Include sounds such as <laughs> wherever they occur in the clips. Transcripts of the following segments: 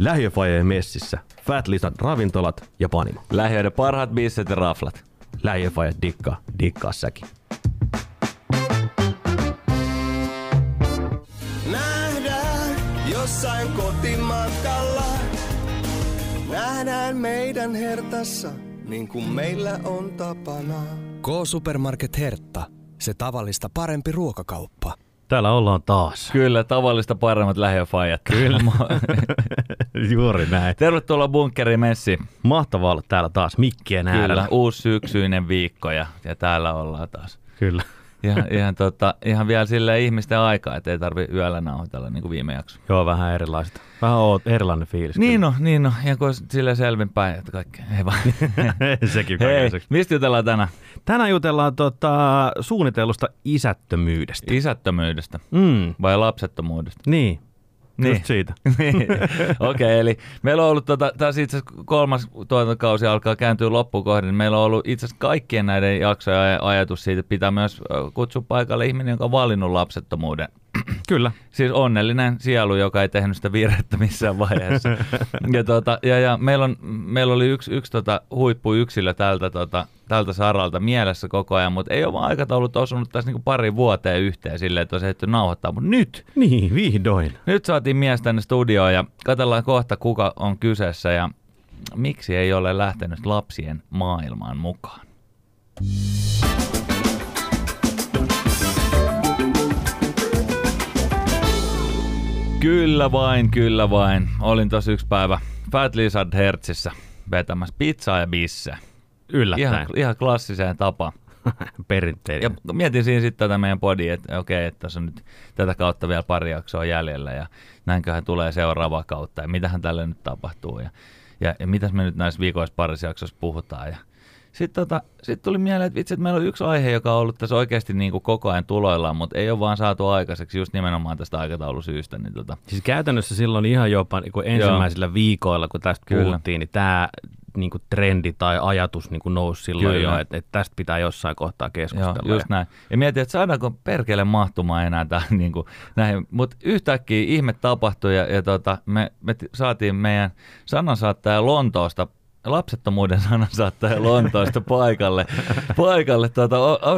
Lähiöfajojen messissä, Fat Lisan ravintolat ja panimo. Lähiöiden parhaat bisset ja raflat. Lähiöfajat dikkaa, dikkaa säkin. Nähdään jossain kotimatkalla. Nähdään meidän hertassa, niin kuin meillä on tapana. K-Supermarket Hertta. Se tavallista parempi ruokakauppa. Täällä ollaan taas. Kyllä, tavallista paremmat lähiöfajat. Kyllä. <laughs> <laughs> Juuri näin. Tervetuloa Bunkkeri Messi. Mahtavaa olla täällä taas mikkien äärellä. Kyllä, uusi syksyinen viikko ja, ja täällä ollaan taas. Kyllä. Ihan, ihan, tota, ihan vielä sille ihmisten aikaa, että ei tarvi yöllä nauhoitella niin kuin viime jakso. Joo, vähän erilaiset. Vähän oot, erilainen fiilis. Niin no, niin no. Ja kun sille selvinpäin, että kaikki. Ei vaan. <laughs> Sekin Hei, mistä jutellaan tänään? Tänään jutellaan tota, suunnitellusta isättömyydestä. Isättömyydestä Mm, vai lapsettomuudesta? niin, Niin. just siitä. <laughs> Niin. Okei, okay, eli meillä on ollut, tota, tässä itse asiassa kolmas tuotantokausi alkaa kääntyä loppuun kohden, niin meillä on ollut itse asiassa kaikkien näiden jaksojen aj- ajatus siitä, että pitää myös kutsua paikalle ihminen, joka on valinnut lapsettomuuden. <clears throat> Kyllä. Siis onnellinen sielu, joka ei tehnyt sitä virhettä missään vaiheessa. <laughs> ja, tota, ja, ja meillä, on, meillä oli yksi, yksi tota, huippuyksilö tältä, tota, tältä saralta mielessä koko ajan, mutta ei ole vaan aikataulut osunut tässä niinku pari vuoteen yhteen silleen, että olisi ehditty nauhoittaa. Mutta nyt, Niin, vihdoin. nyt saatiin mies tänne studioon ja katsellaan kohta, kuka on kyseessä ja miksi ei ole lähtenyt lapsien maailmaan mukaan. Kyllä vain, kyllä vain. Olin tossa yksi päivä Fat Lizard Hertzissä vetämässä pizzaa ja bisse. Yllättäen. Ihan, ihan klassiseen tapaan. <laughs> Perinteinen. Ja mietin siinä sitten tätä meidän podia, että okei, että tässä on nyt tätä kautta vielä pari jaksoa jäljellä ja näinköhän tulee seuraava kautta ja mitähän tälle nyt tapahtuu ja, ja, ja mitäs me nyt näissä viikoissa parissa jaksossa puhutaan. Ja sitten tota, sit tuli mieleen, että vitsi, että meillä on yksi aihe, joka on ollut tässä oikeasti niin kuin koko ajan tuloillaan, mutta ei ole vaan saatu aikaiseksi just nimenomaan tästä aikataulusyystä. Niin tota, Siis käytännössä silloin ihan jopa niin kuin ensimmäisillä viikoilla, kun tästä Kyllä. puhuttiin, niin tämä niin kuin trendi tai ajatus niin kuin nousi silloin Kyllä. jo, että, että tästä pitää jossain kohtaa Joo, keskustella. just näin. Ja mietin, että saadaanko perkele mahtumaan enää tähän <laughs> niin kuin, näihin. Mutta yhtäkkiä ihme tapahtui ja, ja tota, me, me saatiin meidän sanansaattaja Lontoosta lapsettomuuden sanansaattaja Lontoosta paikalle. paikalle tuota,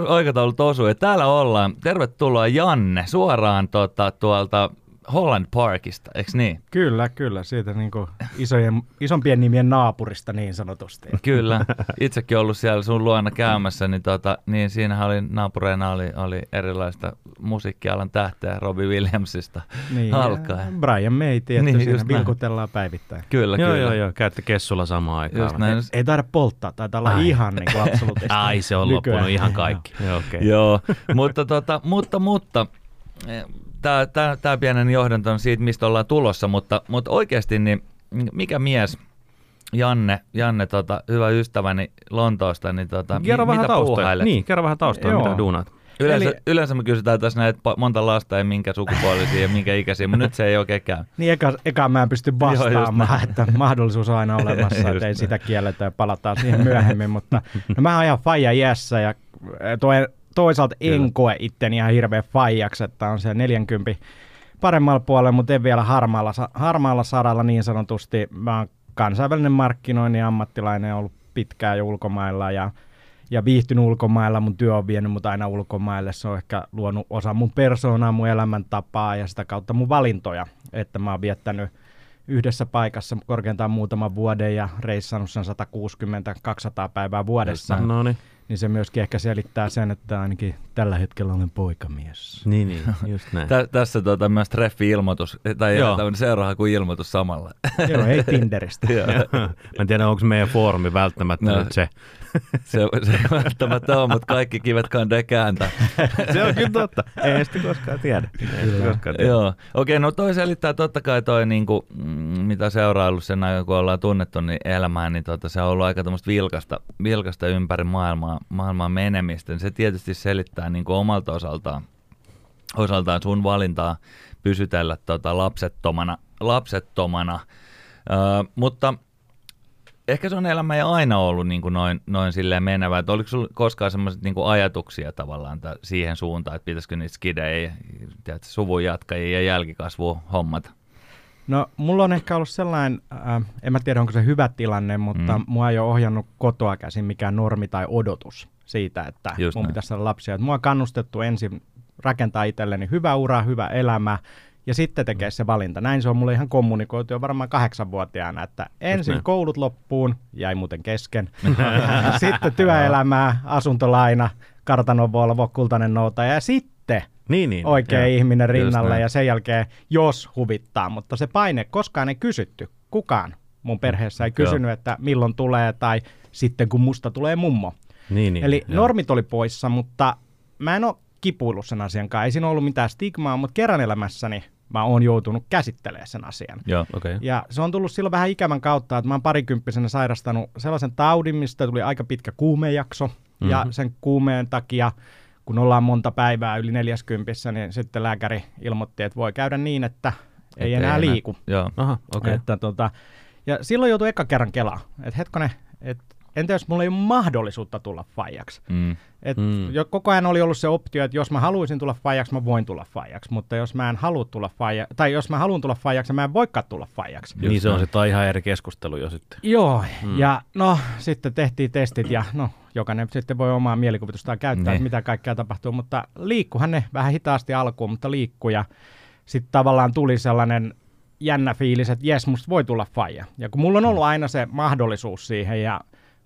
aikataulut osui. Ja täällä ollaan. Tervetuloa Janne suoraan tota, tuolta Holland Parkista, eikö niin? Kyllä, kyllä. Siitä niin kuin isojen, isompien nimien naapurista niin sanotusti. Kyllä, itsekin ollut siellä sun luona käymässä, niin, tota, niin siinähän oli naapureina oli, oli erilaista musiikkialan tähteä Robbie Williamsista Niin, alkaen. ja Brian May, tietty, Niin, siinä just näin. vilkutellaan päivittäin. Kyllä, Joo, kyllä. joo, joo. Käytte kessulla samaan aikaan. Just näin. Ei taida polttaa, taitaa olla Ai. ihan niin kuin absoluuttisesti. Ai, se on nykyään. loppunut ihan kaikki. Joo, okay. Joo, mutta, tota, mutta, mutta tämä, tämä, tämä pienen johdanto on siitä, mistä ollaan tulossa, mutta, mutta oikeasti niin mikä mies, Janne, Janne tota, hyvä ystäväni Lontoosta, niin tota, mi- Kerro vähän mitä taustoja. puuhailet? Niin, kerro vähän taustoja, Joo. mitä duunaat. Yleensä, Eli- yleensä me kysytään tässä näitä monta lasta ja minkä sukupuolisia ja minkä ikäisiä, mutta nyt se ei oikein käy. Niin eka, eka mä en pysty vastaamaan, näin. että mahdollisuus on aina olemassa, <laughs> että ei sitä kielletä ja palataan siihen myöhemmin. Mutta no mä oon ihan faija iässä ja äh, toi, toisaalta en Kyllä. koe itteni ihan hirveän faijaksi, että on se 40 paremmalla puolella, mutta en vielä harmaalla, harmaalla saralla niin sanotusti. Mä oon kansainvälinen markkinoinnin ammattilainen, ollut pitkään jo ulkomailla ja, ja viihtynyt ulkomailla. Mun työ on vienyt mut aina ulkomaille. Se on ehkä luonut osa mun persoonaa, mun elämäntapaa ja sitä kautta mun valintoja. Että mä oon viettänyt yhdessä paikassa korkeintaan muutaman vuoden ja reissannut sen 160-200 päivää vuodessa. No niin. Niin se myöskin ehkä selittää sen, että ainakin tällä hetkellä olen poikamies. Niin, niin, just näin. Tä, tässä tota, myös treffi-ilmoitus, tai Joo. tämmöinen seuraava kuin ilmoitus samalla. Joo, ei Tinderistä. <laughs> Joo. Mä en tiedä, onko meidän foorumi välttämättä No. nyt se. <laughs> se, se ei välttämättä ole, mutta kaikki kivet kandee kääntää. se on kyllä totta. Ei sitä koskaan tiedä. Ei sitä koskaan tiedä. Joo, okei, no toi selittää totta kai toi, niin kuin, mitä seuraillut sen aikaa, kun ollaan tunnettu niin elämää, niin tota, se on ollut aika tämmöistä vilkasta, vilkasta ympäri maailmaa, maailmaa menemistä. Se tietysti selittää niin kuin omalta osaltaan, osaltaan sun valintaa pysytellä tota, lapsettomana, lapsettomana. Öö, mutta ehkä se on elämä ja aina ollut niin kuin noin, noin silleen menevä. Että oliko sulla koskaan semmoiset niin ajatuksia tavallaan t- siihen suuntaan, että pitäisikö niitä skidejä, tiedätkö, suvun jatkajia ja jälkikasvua hommata? No, mulla on ehkä ollut sellainen, äh, en mä tiedä onko se hyvä tilanne, mutta mm. mua ei ole ohjannut kotoa käsin mikään normi tai odotus siitä, että Just mun näin. pitäisi saada lapsia. Et mua on kannustettu ensin rakentaa itselleni hyvä ura, hyvä elämä, ja sitten tekee se valinta. Näin se on mulle ihan kommunikoitu jo varmaan kahdeksanvuotiaana, että ensin näin. koulut loppuun, jäi muuten kesken, <laughs> <laughs> sitten työelämää, asuntolaina, kartanon Volvo, kultainen nouta, ja sitten Niin, niin. oikea joo. ihminen Just rinnalle ja sen jälkeen, jos huvittaa, mutta se paine, koskaan ei kysytty, kukaan mun perheessä ei Joo. kysynyt, että milloin tulee tai sitten kun musta tulee mummo. Niin, niin. Eli joo. normit oli poissa, mutta mä en ole kipuillut sen asian kanssa. Ei siinä ollut mitään stigmaa, mutta kerran elämässäni mä oon joutunut käsittelemään sen asian. Joo. Okei. Ja se on tullut silloin vähän ikävän kautta, että mä oon parikymppisenä sairastanut sellaisen taudin, mistä tuli aika pitkä kuumejakso. Mm-hmm. Ja sen kuumeen takia, kun ollaan monta päivää yli 40, niin sitten lääkäri ilmoitti, että voi käydä niin, että ei Et enää liiku. Joo. Aha, okei. Okay. Että tota, ja silloin joutui eka kerran kelaa, että hetkonen, että entä jos mulla ei ole mahdollisuutta tulla faijaksi? Mm. Et Mm. jo koko ajan oli ollut se optio, että jos mä haluaisin tulla faijaksi, mä voin tulla faijaksi, mutta jos mä en halua tulla faijaksi, tai jos mä haluan tulla faijaksi, mä en voikaan tulla faijaksi. Niin se on sitten ihan eri keskustelu jo sitten. Joo, mm. ja no sitten tehtiin testit ja no jokainen sitten voi omaa mielikuvitustaan käyttää, Niin. että mitä kaikkea tapahtuu, mutta liikkuhan ne vähän hitaasti alkuun, mutta liikkuu ja sitten tavallaan tuli sellainen jännä fiilis, että jes, musta voi tulla faija. Ja kun mulla on ollut aina se mahdollisuus siihen ja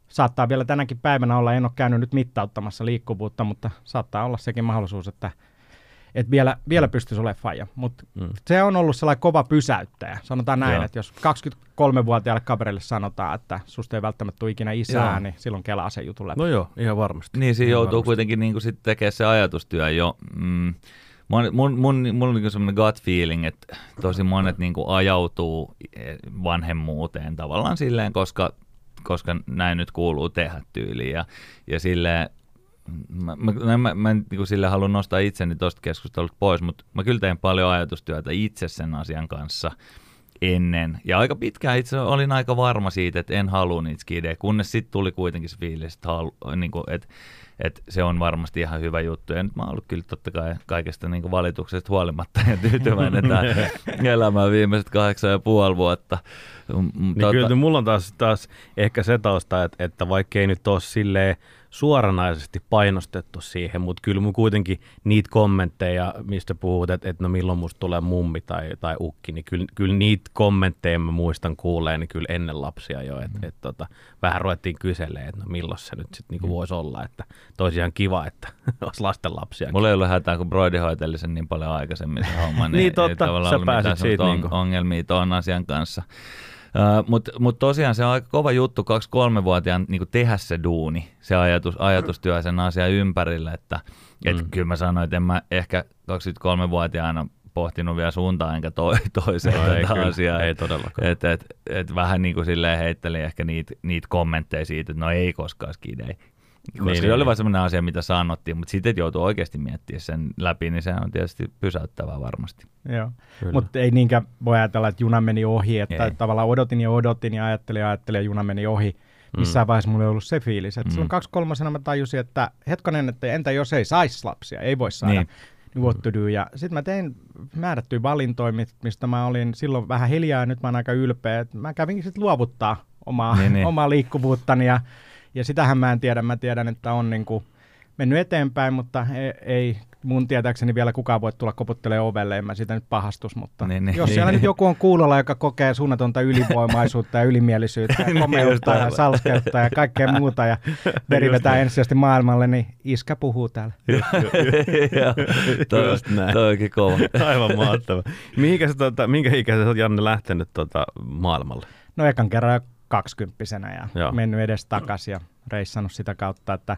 saattaa vielä tänäkin päivänä olla, en ole käynyt nyt mittauttamassa liikkuvuutta, mutta saattaa olla sekin mahdollisuus, että, että vielä, vielä pystyisi olemaan faija. Mutta Mm. se on ollut sellainen kova pysäyttäjä. Sanotaan näin, Joo. että jos 23-vuotiaalle kaverille sanotaan, että susta ei välttämättä tule ikinä isää, Joo. niin silloin kelaa sen jutun läpi. No joo, ihan varmasti. Niin, siinä Ihan joutuu varmasti. kuitenkin niin sitten tekemään se ajatustyö jo. Mm. Mun, mun, mun, mulla on niin semmoinen gut feeling, että tosi monet niin ajautuu eh, vanhemmuuteen tavallaan silleen, koska, koska näin nyt kuuluu tehdä tyyliin. Ja, ja silleen, mä, mä, mä, mä, mä en niin sille halua nostaa itseni tuosta keskustelusta pois, mutta mä kyllä teen paljon ajatustyötä itse sen asian kanssa ennen. Ja aika pitkään itse olin aika varma siitä, että en halua niitä skidejä, kunnes sitten tuli kuitenkin se fiilis, että, halu, niin kuin, että, että se on varmasti ihan hyvä juttu. Ja nyt mä oon ollut kyllä totta kai kaikesta niin valituksesta huolimatta ja tyytyväinen tähän <laughs> elämään viimeiset kahdeksan ja puoli vuotta. Mm, Niin kyllä mulla on taas, taas ehkä se tausta, että, että vaikka ei nyt ole silleen suoranaisesti painostettu siihen, mutta kyllä mun kuitenkin niitä kommentteja, mistä puhut, että, että no milloin musta tulee mummi tai, tai ukki, niin kyllä, kyllä niitä kommentteja mä muistan kuuleen, niin kyllä ennen lapsia jo, että, että tota, vähän ruvettiin kyselemään, että no milloin se nyt sitten niinku voisi olla, että toisi ihan kiva, että <laughs> olisi lasten lapsia. Mulla ei ollut hätää, kun Brody hoiteli sen niin paljon aikaisemmin se homma, <laughs> niin, Niin ei totta, tavallaan sä ollut pääsit mitään siitä semmoista niinku. ongelmia tuon asian kanssa. Mutta mut tosiaan se on aika kova juttu 2-3-vuotiaan niin tehdä se duuni, se ajatus, ajatustyö sen asian ympärillä, että et Mm. kyllä mä sanoin, että en mä ehkä 23-vuotiaana pohtinut vielä suuntaan enkä to, <laughs> toiseen No ei tätä kyllä, asiaa. ei todellakaan. Et, et, et vähän niin kuin silleen heittelin ehkä niitä niit kommentteja siitä, että no ei koskaan skidei. Koska Niin, se niin, oli niin. vain sellainen asia, mitä sanottiin, mutta sitten, että joutuu oikeasti miettimään sen läpi, niin se on tietysti pysäyttävää varmasti. Joo. Mutta ei niinkään voi ajatella, että juna meni ohi, että Ei. tavallaan odotin ja odotin ja ajattelin ja ajattelin ja juna meni ohi. Missään vaiheessa mulla ei ollut se fiilis. Että Mm. silloin kaksi kolmasena mä tajusin, että hetkonen, että entä jos ei saisi lapsia, ei voi saada. Niin. Niin. What to do. Ja sitten mä tein määrättyjä valintoja, mi- mistä mä olin silloin vähän hiljaa ja nyt mä oon aika ylpeä. että Mä kävinkin sitten luovuttaa omaa, Niin, niin, niin. <laughs> niin. omaa liikkuvuuttani ja, ja sitähän mä en tiedä. Mä tiedän, että on niinku mennyt eteenpäin, mutta ei, ei mun tietääkseni vielä kukaan voi tulla koputtelemaan ovelle, en mä siitä nyt pahastus, mutta Niin, niin, niin. niin, jos Niin, siellä niin. nyt joku on kuulolla, joka kokee suunnatonta ylivoimaisuutta ja ylimielisyyttä ja <laughs> Niin, komeutta ja salskeutta ja kaikkea muuta ja <laughs> veri vetää ensisijaisesti maailmalle, niin iskä puhuu täällä. <laughs> Joo, toi, onkin kova. Aivan mahtava. Mihinkä sä, tota, minkä ikäisenä sä oot Janne lähtenyt tota, maailmalle? No ekan kerran kaksikymppisenä ja Joo. Mennyt edes takaisin ja reissannut sitä kautta, että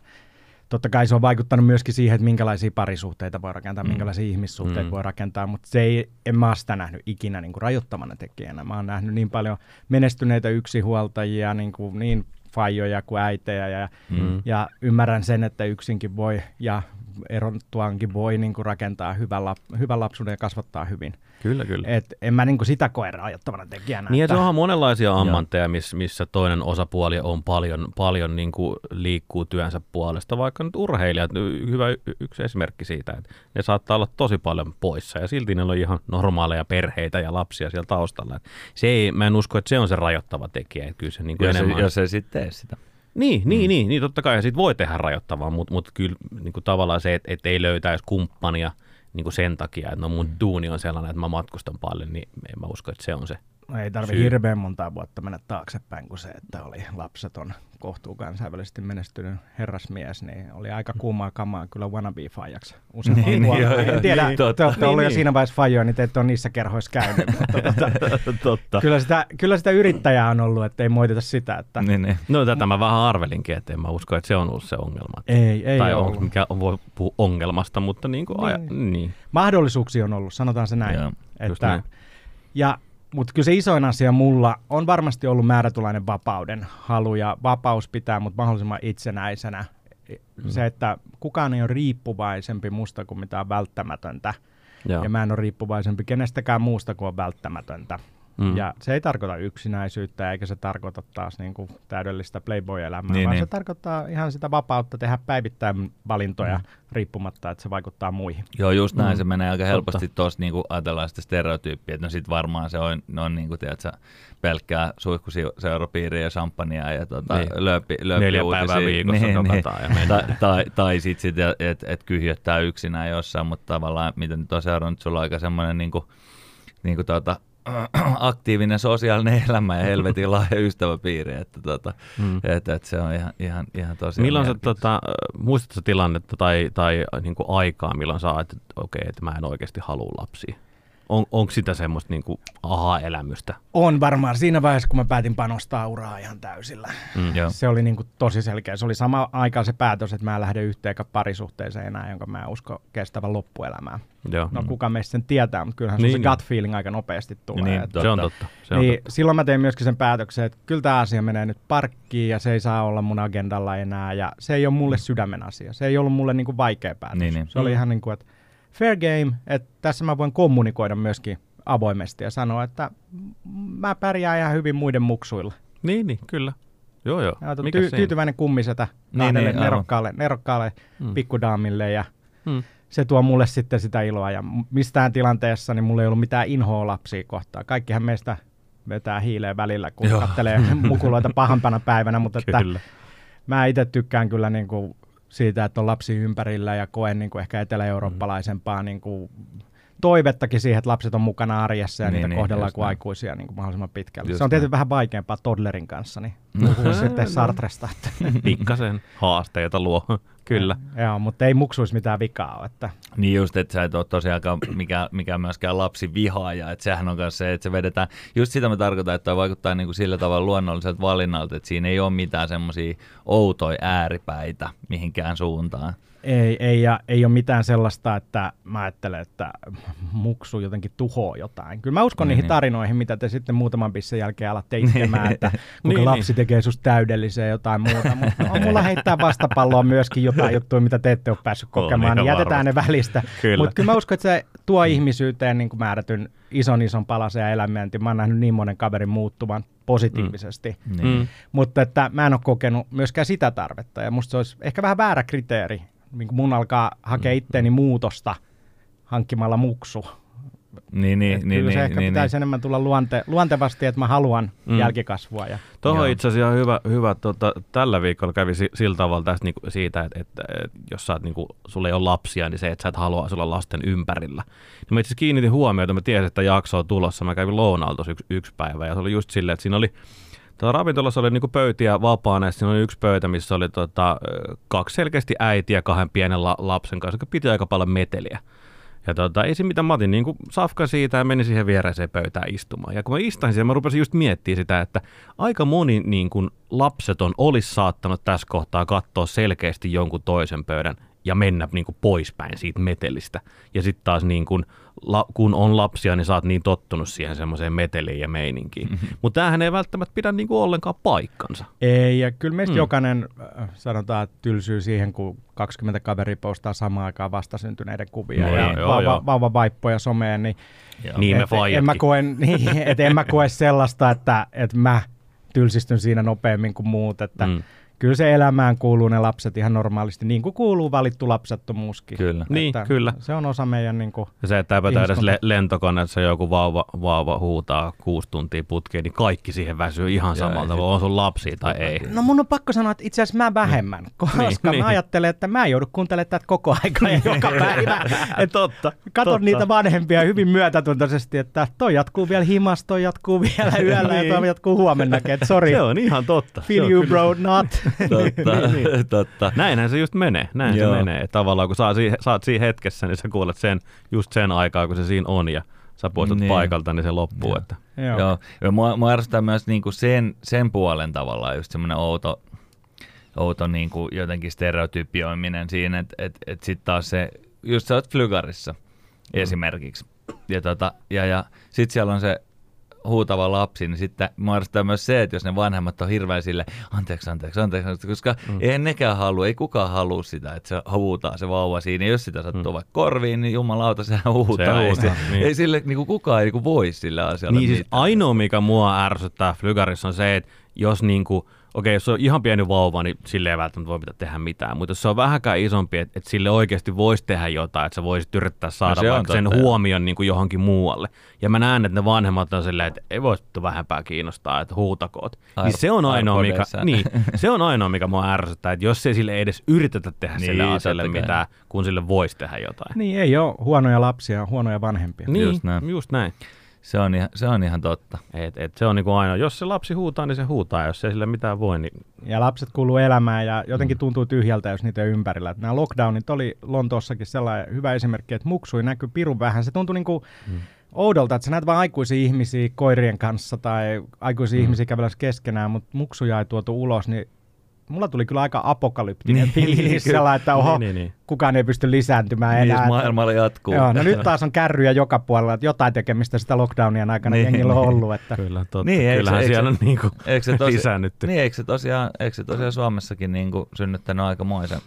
totta kai se on vaikuttanut myöskin siihen, että minkälaisia parisuhteita voi rakentaa, mm. minkälaisia ihmissuhteita Mm. voi rakentaa, mutta se ei, en mä sitä nähnyt ikinä niin kuin rajoittavana tekijänä. Mä oon nähnyt niin paljon menestyneitä yksinhuoltajia, niin, kuin, niin faijoja kuin äitejä ja, Mm. ja ymmärrän sen, että yksinkin voi ja erottuankin voi niin kuin rakentaa hyvän, lap, hyvän lapsuuden ja kasvattaa hyvin. Kyllä, kyllä. Et en mä niin kuin sitä koe rajoittavana tekijänä. Niin, että, että onhan monenlaisia ammatteja, miss, missä toinen osapuoli on paljon, paljon niin kuin liikkuu työnsä puolesta, vaikka nyt urheilijat, hyvä y- yksi esimerkki siitä, että ne saattaa olla tosi paljon poissa ja silti ne on ihan normaaleja perheitä ja lapsia siellä taustalla. Se ei, mä en usko, että se on se rajoittava tekijä, että kyllä se niin kuin Jos, enemmän... ei, jos ei sitten tee sitä. Niin, niin, niin, niin, totta kai ja siitä voi tehdä rajoittavaa, mutta, mutta kyllä niin kuin tavallaan se, että, että ei löytäisi kumppania niin kuin sen takia, että no mun duuni on sellainen, että mä matkustan paljon, niin en mä usko, että se on se. Ei tarvi syy. hirveän montaa vuotta mennä taaksepäin kuin se, että oli lapseton kohtuu kansainvälisesti menestynyt herrasmies, niin oli aika kuumaa kamaa kyllä wannabe fajaksi useamman Niin, vuoden. joo, En tiedä, niin, te totta. olette Niin, ollut jo niin. siinä vaiheessa fajoja, niin te ette ole niissä kerhoissa käynyt, mutta <laughs> tota, totta. kyllä, sitä, kyllä sitä yrittäjää on ollut, että ei moiteta sitä, että Niin, niin. No tätä mä vähän arvelinkin, että en mä usko, että se on ollut se ongelma. ei, ei tai ole on, ollut. mikä on, voi puhua ongelmasta, mutta niin kuin aja, Niin. niin. Mahdollisuuksia on ollut, sanotaan se näin. Joo, just Että, näin. ja, mutta kyllä se isoin asia mulla on varmasti ollut määrätulainen vapauden halu ja vapaus pitää mut mahdollisimman itsenäisenä. Mm. Se, että kukaan ei ole riippuvaisempi musta kuin mitä on välttämätöntä. Joo. Ja mä en ole riippuvaisempi kenestäkään muusta kuin on välttämätöntä. Mm. Ja se ei tarkoita yksinäisyyttä, eikä se tarkoita taas niin kuin täydellistä playboy-elämää, Niin, vaan niin. se tarkoittaa ihan sitä vapautta tehdä päivittäin valintoja mm. riippumatta, että se vaikuttaa muihin. Joo, just näin. Mm, Se menee aika helposti tuossa niinku ajatellaan sitä stereotyyppiä, että no sit varmaan se on, on niinku, tiedätkö, pelkkää suihkuseurapiiriä ja champagnea ja tota, Niin. lööpi, lööpi Neljä uutisia. päivää viikossa dokataan ja tai, mennään. tai, tai sitten sit, että et kyhjöttää yksinään jossain, mutta tavallaan miten nyt on seurannut, sulla on aika semmoinen niinku, niinku tota, <clears throat> aktiivinen sosiaalinen elämä ja helvetin laaja <laughs> ystäväpiiri, että tota, Mm. et, et se on ihan, ihan, ihan tosi Milloin sä, tota, muistatko sä tilannetta tai, tai niin kuin aikaa, milloin sä että okei, että mä en oikeasti halua lapsia? On, onko sitä semmoista niin kuin aha-elämystä? On varmaan siinä vaiheessa, kun mä päätin panostaa uraa ihan täysillä. Mm. Joo. Se oli niin kuin tosi selkeä. Se oli sama aikaan se päätös, että mä en lähde yhteenkään parisuhteeseen enää, jonka mä en usko kestävän loppuelämää. Joo. No kuka meistä sen tietää, mutta kyllähän Niin, se, niin. se gut feeling aika nopeasti tulee. Niin, että- se on totta. totta. Se on niin, totta. silloin mä tein myöskin sen päätöksen, että kyllä tämä asia menee nyt parkkiin ja se ei saa olla mun agendalla enää ja se ei ole mulle sydämen asia. Se ei ollut mulle niin kuin vaikea päätös. Niin, niin. Se oli ihan niin kuin, että fair game, että tässä mä voin kommunikoida myöskin avoimesti ja sanoa, että mä pärjään ihan hyvin muiden muksuilla. Niin, niin, kyllä. Joo, joo. Ja Mikä ty- tyytyväinen kummisetä Niin, niin, nerokkaalle, nerokkaalle Mm. pikkudaamille ja Mm. se tuo mulle sitten sitä iloa ja mistään tilanteessa niin mulla ei ollut mitään inhoa lapsia kohtaan. Kaikkihan meistä vetää hiileen välillä, kun Joo. kattelee mukuloita <laughs> pahampana päivänä, mutta että Kyllä. mä itse tykkään kyllä niin kuin siitä, että on lapsi ympärillä ja koen niin kuin ehkä etelä-eurooppalaisempaa niin kuin toivettakin siihen, että lapset on mukana arjessa ja Niin, niitä niin, kohdellaan kuin näin. aikuisia niin kuin mahdollisimman pitkälle. Just se on tietysti näin. vähän vaikeampaa toddlerin kanssa, niin puhuu <laughs> sitten Sartresta. Että Pikkasen haasteita luo. <laughs> Kyllä. Joo, mutta ei muksuisi mitään vikaa ole. Että Niin just, että sä et ole tosiaankaan mikä, mikä myöskään lapsi vihaaja, että sehän on myös se, että se vedetään, just sitä mä tarkoitan, että toi vaikuttaa niin kuin sillä tavalla luonnolliselta valinnalta, että siinä ei ole mitään semmoisia outoja ääripäitä mihinkään suuntaan. Ei, ei, ja ei ole mitään sellaista, että mä ajattelen, että muksu jotenkin tuhoaa jotain. Kyllä mä uskon Niin, niihin niin. tarinoihin, mitä te sitten muutaman pissen jälkeen alatte itkemään, että <laughs> kuinka Niin, lapsi tekee susta täydellisen jotain muuta. Mutta on mulla heittää vastapalloa myöskin jotain <laughs> juttuja, mitä te ette ole päässyt kokemaan, niin jätetään ne välistä. Kyllä. Mutta kyllä mä uskon, että se tuo ihmisyyteen niin kuin määrätyn ison ison palasen ja elementin. Mä oon nähnyt niin monen kaverin muuttuvan positiivisesti. Niin. Mm. Mutta että mä en ole kokenut myöskään sitä tarvetta. Ja musta se olisi ehkä vähän väärä kriteeri, niin mun alkaa hakea itteeni muutosta hankkimalla muksu. Niin, niin, Et niin, kyllä se niin, ehkä niin, pitäisi enemmän tulla luonte, luontevasti, että mä haluan Mm. mm. jälkikasvua. Ja, Tuohon itse asiassa hyvä, hyvä tota, tällä viikolla kävi si- sillä tavalla tästä niinku, siitä, että, että, että jos sä oot, niinku, sulla ei ole lapsia, niin se, että sä et halua asua lasten ympärillä. Niin mä itse asiassa kiinnitin huomiota, mä tiesin, että jakso on tulossa. Mä kävin lounaalla tuossa yksi, yksi päivä ja se oli just silleen, että siinä oli Tuolla ravintolassa oli niinku pöytiä vapaana ja siinä oli yksi pöytä, missä oli tota, kaksi selkeästi äitiä kahden pienen la- lapsen kanssa, joka piti aika paljon meteliä. Ja tota, ei se mitään, mä otin niin safka siitä ja menin siihen viereiseen pöytään istumaan. Ja kun mä istuin siellä, mä rupesin just miettimään sitä, että aika moni niin kuin lapseton olisi saattanut tässä kohtaa katsoa selkeästi jonkun toisen pöydän ja mennä niin kuin poispäin siitä metelistä. Ja sitten taas niin kuin, la, kun on lapsia, niin sä oot niin tottunut siihen semmoiseen meteliin ja meininkiin. Mm-hmm. Mutta tämähän ei välttämättä pidä niin kuin ollenkaan paikkansa. Ei, ja kyllä meistä mm. jokainen, äh, sanotaan, että tylsyy siihen, kun 20 kaveri postaa samaan aikaan vastasyntyneiden kuvia No ja joo, joo, vauva, joo. vauvavaippoja someen, niin, Niin me et, en, mä koe, <laughs> niin, et en mä koe sellaista, että, että mä tylsistyn siinä nopeammin kuin muut, että Mm. Kyllä se elämään kuuluu ne lapset ihan normaalisti, niin kuin kuuluu valittu lapsettomuuskin. Kyllä. Niin, kyllä. Se on osa meidän niin kuin, Ja se, että täpätä edes le- lentokoneessa joku vauva, vauva huutaa kuusi tuntia putkeen, niin kaikki siihen väsyy ihan samalta, ei on sun lapsia tai ei. No mun on pakko sanoa, että itse asiassa mä vähemmän, koska Niin, mä niin. ajattelen, että mä joudun kuuntelemaan tätä koko aika ja joka päivä. <laughs> Et totta. Katon totta. niitä vanhempia hyvin myötätuntoisesti, että toi jatkuu vielä himas, toi jatkuu vielä <laughs> yöllä ja toi jatkuu huomennakin, että sorry, Se on ihan totta. Feel you kyllä- bro, not. Totta, totta. Näinhän se just menee. Näin Joo. se menee. Tavallaan kun saa siihen, saat siinä hetkessä, niin sä kuulet sen just sen aikaa, kun se siinä on ja sä poistut Niin. paikalta, niin se loppuu. Joo. Että. Joo. Joo. Ja mua, mua ärsyttää myös niinku sen, sen puolen tavallaan just semmoinen outo, outo niinku jotenkin stereotypioiminen siinä, että et, et sitten taas se, just sä oot flygarissa Mm. esimerkiksi, ja, tota, ja, ja sitten siellä on se huutava lapsi, niin sitten ärsyttää myös se, että jos ne vanhemmat on hirveän sille, anteeksi, anteeksi, anteeksi, anteeksi koska mm. eihän nekään halua, ei kukaan halua sitä, että se huutaa se vauva siinä. Ja jos sitä sattuu mm. vaikka korviin, niin jumalauta, sehän huutaa. ei, huutaa, se, niin. ei sille niin kukaan ei niin voi sille asialle Niin siis mitään. ainoa, mikä mua ärsyttää Flygarissa on se, että jos niinku, okei, jos se on ihan pieni vauva, niin sille ei välttämättä voi pitää tehdä mitään. Mutta jos se on vähänkään isompi, että, että sille oikeasti voisi tehdä jotain, että sä voisit yrittää saada No vaikka sen huomion niin kuin johonkin muualle. Ja mä näen, että ne vanhemmat on silleen, että ei voisi vähempää kiinnostaa, että huutakoot. Ar- niin se on ainoa, mikä, niin, se on ainoa, mikä mua ärsyttää, että jos ei sille edes yritetä tehdä Niin, sille asialle mitään, kun sille voisi tehdä jotain. niin ei ole huonoja lapsia, on huonoja vanhempia. Niin, Just näin. just näin. Se on ihan, se on ihan totta. Et, et se on niinku ainoa. Jos se lapsi huutaa, niin se huutaa. Jos ei sille mitään voi, niin Ja lapset kuuluu elämään ja jotenkin tuntuu tyhjältä, jos niitä ympärillä. Että nämä lockdownit oli Lontoossakin sellainen hyvä esimerkki, että muksui näkyy pirun vähän. Se tuntui niin kuin oudolta, että sä näet vain aikuisia ihmisiä koirien kanssa tai aikuisia mm. ihmisiä kävelemässä keskenään, mutta muksuja ei tuotu ulos, niin mulla tuli kyllä aika apokalyptinen <laughs> Niin, fiilis sellainen, että oho, Niin, niin, niin. kukaan ei pysty lisääntymään Niin, enää. jos maailmalla jatkuu. Joo, no nyt taas on kärryjä joka puolella, että jotain tekemistä sitä lockdownien aikana Niin, niin, jengillä on niin. ollut. Että, Kyllä, totta. Niin, eikö se- Kyllähän eikö siellä on niinku Eikö se tosi, lisäännytty. Niin, eikö se tosiaan, eikö se tosiaan Suomessakin niin kuin synnyttänyt aikamoisen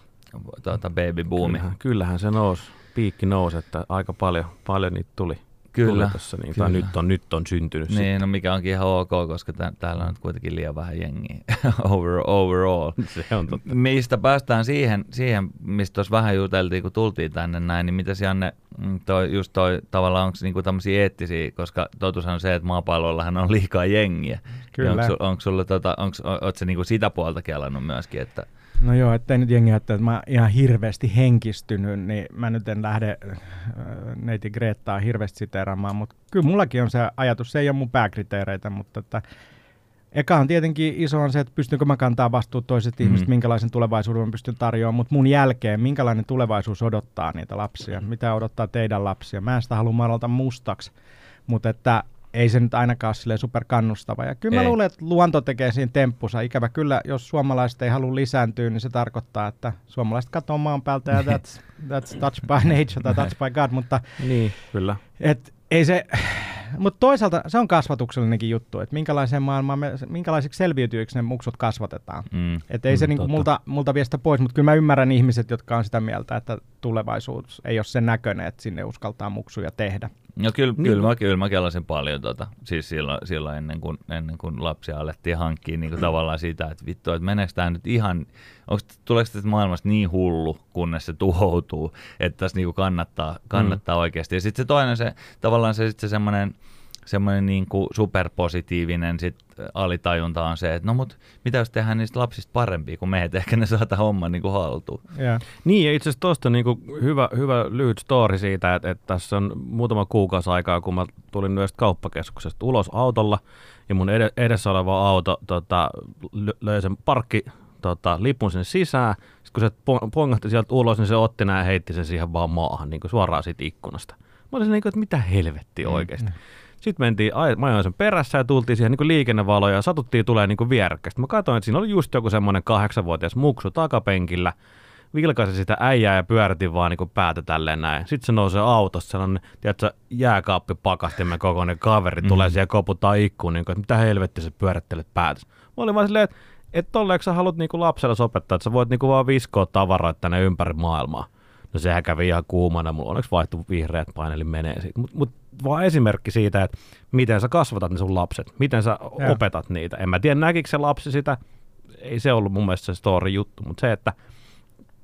tuota, baby boomi? Kyllähän, kyllähän se nousi, piikki nousi, että aika paljon, paljon niitä tuli. Kyllä, tuli tossa, niin, tai nyt on, nyt on syntynyt Niin, no mikä onkin ihan ok, koska tä- täällä on nyt kuitenkin liian vähän jengiä <laughs> Over, overall. sitten. <laughs> Se on totta. Mistä päästään siihen, siihen mistä tuossa vähän juteltiin, kun tultiin tänne näin, niin mitä Janne, mm, toi, just toi tavallaan onko niinku tämmöisiä eettisiä, koska totuushan on se, että maapallollahan on liikaa jengiä. Kyllä. Onko, onko sulla, tota, onko, oot sä niinku sitä puolta kelannut myöskin, että No joo, ettei nyt jengi että mä oon ihan hirveästi henkistynyt, niin mä nyt en lähde äh, neiti Greettaa hirveästi siteeraamaan, mutta kyllä mullakin on se ajatus, se ei ole mun pääkriteereitä, mutta että eka on tietenkin iso on se, että pystynkö mä kantaa vastuut toiset mm. ihmiset, minkälaisen tulevaisuuden mä pystyn tarjoamaan, mutta mun jälkeen, minkälainen tulevaisuus odottaa niitä lapsia, mitä odottaa teidän lapsia. Mä en sitä halua maalata mustaksi, mutta että ei se nyt ainakaan ole silleen superkannustava. Ja kyllä mä Ei. luulen, että luonto tekee siinä temppusa. Ikävä kyllä, jos suomalaiset ei halua lisääntyä, niin se tarkoittaa, että suomalaiset katsoo maan päältä ja <laughs> that's, that's touched by nature tai touched by God, mutta Niin, kyllä. et ei se, mutta toisaalta se on kasvatuksellinenkin juttu, että minkälaiseen maailmaan me, minkälaisiksi selviytyjiksi ne muksut kasvatetaan. mm, Että ei se Mm, niinku totta. multa, multa vie sitä pois, mutta kyllä mä ymmärrän ihmiset, jotka on sitä mieltä, että tulevaisuus ei ole sen näköinen, että sinne uskaltaa muksuja tehdä. No kyllä, Niin. kyllä, mä, kyllä mä kelasin paljon tota, siis silloin, silloin ennen, kuin, ennen kuin lapsia alettiin hankkia niin kuin tavallaan sitä, että vittu, että meneekö tämä nyt ihan, onko, tuleeko tästä maailmasta niin hullu, kunnes se tuhoutuu, että tässä niin kuin kannattaa, kannattaa mm. oikeasti. Ja sitten se toinen, se, tavallaan se, sit se semmoinen, semmoinen niin kuin superpositiivinen sit alitajunta on se, että no mut mitä jos tehdään niistä lapsista parempia kuin me, että ehkä ne saa tämän homman niin kuin haltuun. Yeah. Niin, ja itse asiassa tuosta niinku hyvä, hyvä lyhyt story siitä, että, että tässä on muutama kuukausi aikaa, kun mä tulin yhdestä kauppakeskuksesta ulos autolla, ja mun ed- edessä oleva auto tota, lö- löi sen parkki tota, lipun sinne sisään. Sitten kun se po- pongahti sieltä ulos, niin se otti nämä ja heitti sen siihen vaan maahan, niin kuin suoraan siitä ikkunasta. Mä olin niin kuin, että mitä helvettiä oikeasti. Sitten mentiin, mä ajoin sen perässä ja tultiin siihen niin liikennevaloja ja satuttiin tulee niin vierekkäin. Sitten mä katsoin, että siinä oli just joku semmoinen kahdeksanvuotias muksu takapenkillä. vilkaisin sitä äijää ja pyöritin vaan niin päätä tälleen näin. Sitten se nousee autossa, sellainen, tiedätkö, jääkaappi pakastimen kokoinen kaveri, mm. tulee siihen koputtaa ikkuun, niin kuin, että mitä helvetti sä pyörittelet päätä. Mä olin vaan silleen, että et tolleen, sä haluat niinku lapselle opettaa, että sä voit niinku vaan viskoa tavaroita tänne ympäri maailmaa. No sehän kävi ihan kuumana, mulla onneksi vaihtu vihreät painelin menee siitä. Mutta mut vaan esimerkki siitä, että miten sä kasvatat ne sun lapset, miten sä ja. opetat niitä. En mä tiedä, näkikö se lapsi sitä, ei se ollut mun mielestä se story juttu, mutta se, että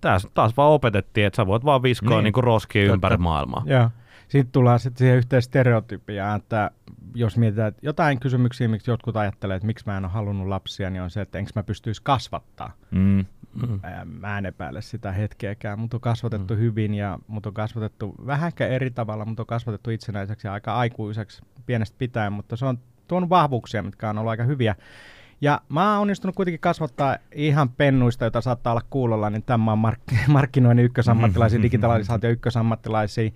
taas, taas vaan opetettiin, että sä voit vaan viskoa niin. niin roskia Totta. ympäri maailmaa. Joo. Sitten tullaan sitten siihen yhteen stereotypiaan, että jos mietitään että jotain kysymyksiä, miksi jotkut ajattelee, että miksi mä en ole halunnut lapsia, niin on se, että enkö mä pystyisi kasvattaa. Mm. Mm. Mä en epäile sitä hetkeäkään. Mut on kasvatettu mm. hyvin ja mut on kasvatettu vähänkä eri tavalla, mutta on kasvatettu itsenäiseksi ja aika aikuiseksi pienestä pitäen, mutta se on tuonut vahvuuksia, mitkä on ollut aika hyviä. Ja mä oon onnistunut kuitenkin kasvattaa ihan pennuista, joita saattaa olla kuulolla, niin tämä on mark- <laughs> markkinoinnin ykkösammattilaisia, <laughs> digitalisaatio ykkösammattilaisia,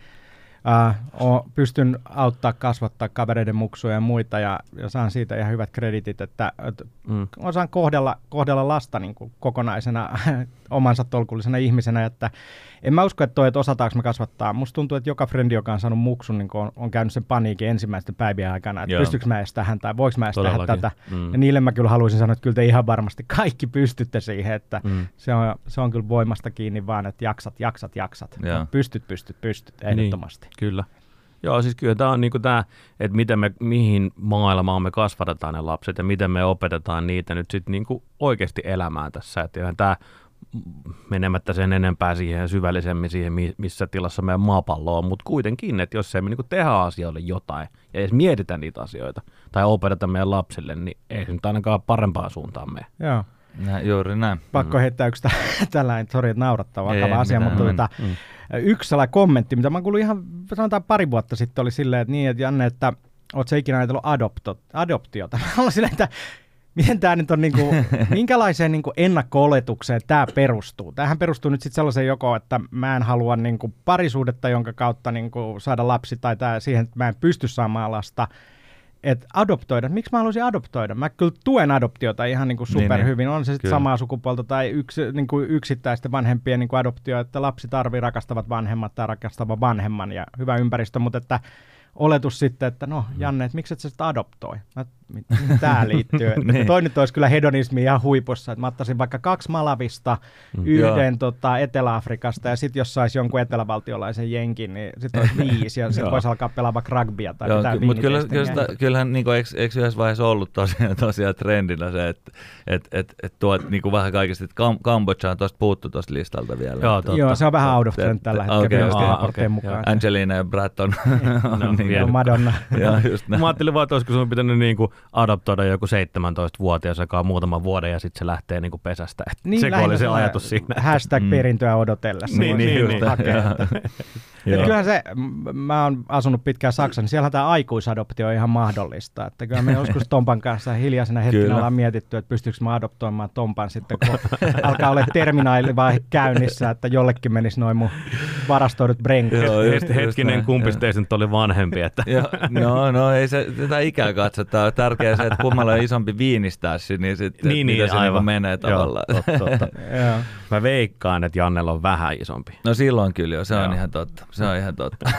Uh, o, pystyn auttaa kasvattaa kavereiden muksuja ja muita ja, ja saan siitä ihan hyvät kreditit, että, että mm. osaan kohdella, kohdella lasta niin kuin kokonaisena <laughs> omansa tolkullisena ihmisenä, että en mä usko, että toi, että osataanko me kasvattaa. Musta tuntuu, että joka frendi, joka on saanut muksun, niin on, on käynyt sen paniikin ensimmäisten päivien aikana, että pystyykö mä edes tähän tai voiko mä edes tehdä tätä. Mm. Ja niille mä kyllä haluaisin sanoa, että kyllä te ihan varmasti kaikki pystytte siihen, että mm. se, on, se on kyllä voimasta kiinni vaan, että jaksat, jaksat, jaksat. No, pystyt, pystyt, pystyt, ehdottomasti. Niin, kyllä. Joo, siis kyllä tämä on niin tämä, että miten me, mihin maailmaan me kasvatetaan ne lapset ja miten me opetetaan niitä nyt sitten niin oikeasti elämään tässä. Että tämä menemättä sen enempää siihen syvällisemmin siihen, missä tilassa meidän maapallo on, mutta kuitenkin, että jos ei me niin tehdä asioille jotain ja edes mietitä niitä asioita tai opeteta meidän lapsille, niin ei se nyt ainakaan parempaan suuntaan mene. Joo. Nä, juuri näin. Pakko mm. heittää yksi tällainen, <laughs> sori, että naurattaa vakava asia, mitään. mutta mm. tota, mm. yksi sellainen kommentti, mitä mä kuulin ihan sanotaan pari vuotta sitten, oli silleen, että niin, että Janne, että oot sä ikinä ajatellut adopto, adoptiota? <laughs> Mä olin silleen, että miten tämä nyt on, niin kuin, <laughs> minkälaiseen niin kuin ennakko-oletukseen tämä perustuu? Tähän perustuu nyt sitten sellaiseen joko, että mä en halua niin kuin parisuudetta, jonka kautta niin kuin saada lapsi, tai tää, siihen, että mä en pysty saamaan lasta, että adoptoida. Miksi mä haluaisin adoptoida? Mä kyllä tuen adoptiota ihan niin kuin superhyvin. Niin, niin. On se sitten samaa sukupuolta tai yksi, niin kuin yksittäisten vanhempien niin kuin adoptio, että lapsi tarvii rakastavat vanhemmat tai rakastavan vanhemman ja hyvä ympäristö, mutta että oletus sitten, että no mm. Janne, että miksi et sä sitä adoptoi? Mä, tämä liittyy? <laughs> niin. Toi nyt olisi kyllä hedonismi ihan huipussa, että mä ottaisin vaikka kaksi Malavista, mm. yhden tota, Etelä-Afrikasta ja sitten jos saisi jonkun etelävaltiolaisen jenkin, niin sitten olisi <laughs> viisi ja sitten voisi alkaa pelaa vaikka rugbya tai Joo, ky- Mutta kyllä, kyllä sitä, kyllähän niin kuin, eikö, eikö yhdessä vaiheessa ollut tosiaan, tosiaan trendillä se, että et, et, et tuot niin kuin vähän kaikista, että Kam- Kambodža on tuosta puuttu tuosta listalta vielä. Joo, totta. Joo, se on vähän out of trend tällä hetkellä. Okay, okay, okay, mukaan. Angelina ja Brad on, no, niin, Madonna. <laughs> Joo, just näin. Mä ajattelin vaan, että olisiko sun pitänyt niin kuin adoptoida joku 17-vuotias, joka on muutaman vuoden ja sitten se lähtee niin kuin pesästä. Et niin, se oli se ajatus siinä. Hashtag mm. perintöä odotellessa. Niin, niin, niin, hakea, <laughs> kyllähän se, mä oon asunut pitkään Saksassa, niin siellä tämä aikuisadoptio on ihan mahdollista. Että kyllä me joskus Tompan kanssa hiljaisena hetkinä ollaan mietitty, että pystyykö mä adoptoimaan Tompan sitten, kun alkaa olla terminaalivaihe käynnissä, että jollekin menisi noin mun varastoidut brenkit. Joo, just, hetkinen, kumpi teistä oli vanhempi? Että. Joo, no, no, ei se, tätä ikää katsota. Tärkeää se, että kummalla on isompi viinistässi, niin sitten niin, niin, se aivan. menee tavallaan. Joo, totta, totta. <laughs> Mä veikkaan, että Jannella on vähän isompi. No silloin kyllä jo, se Joo. on ihan totta. Se on ihan totta.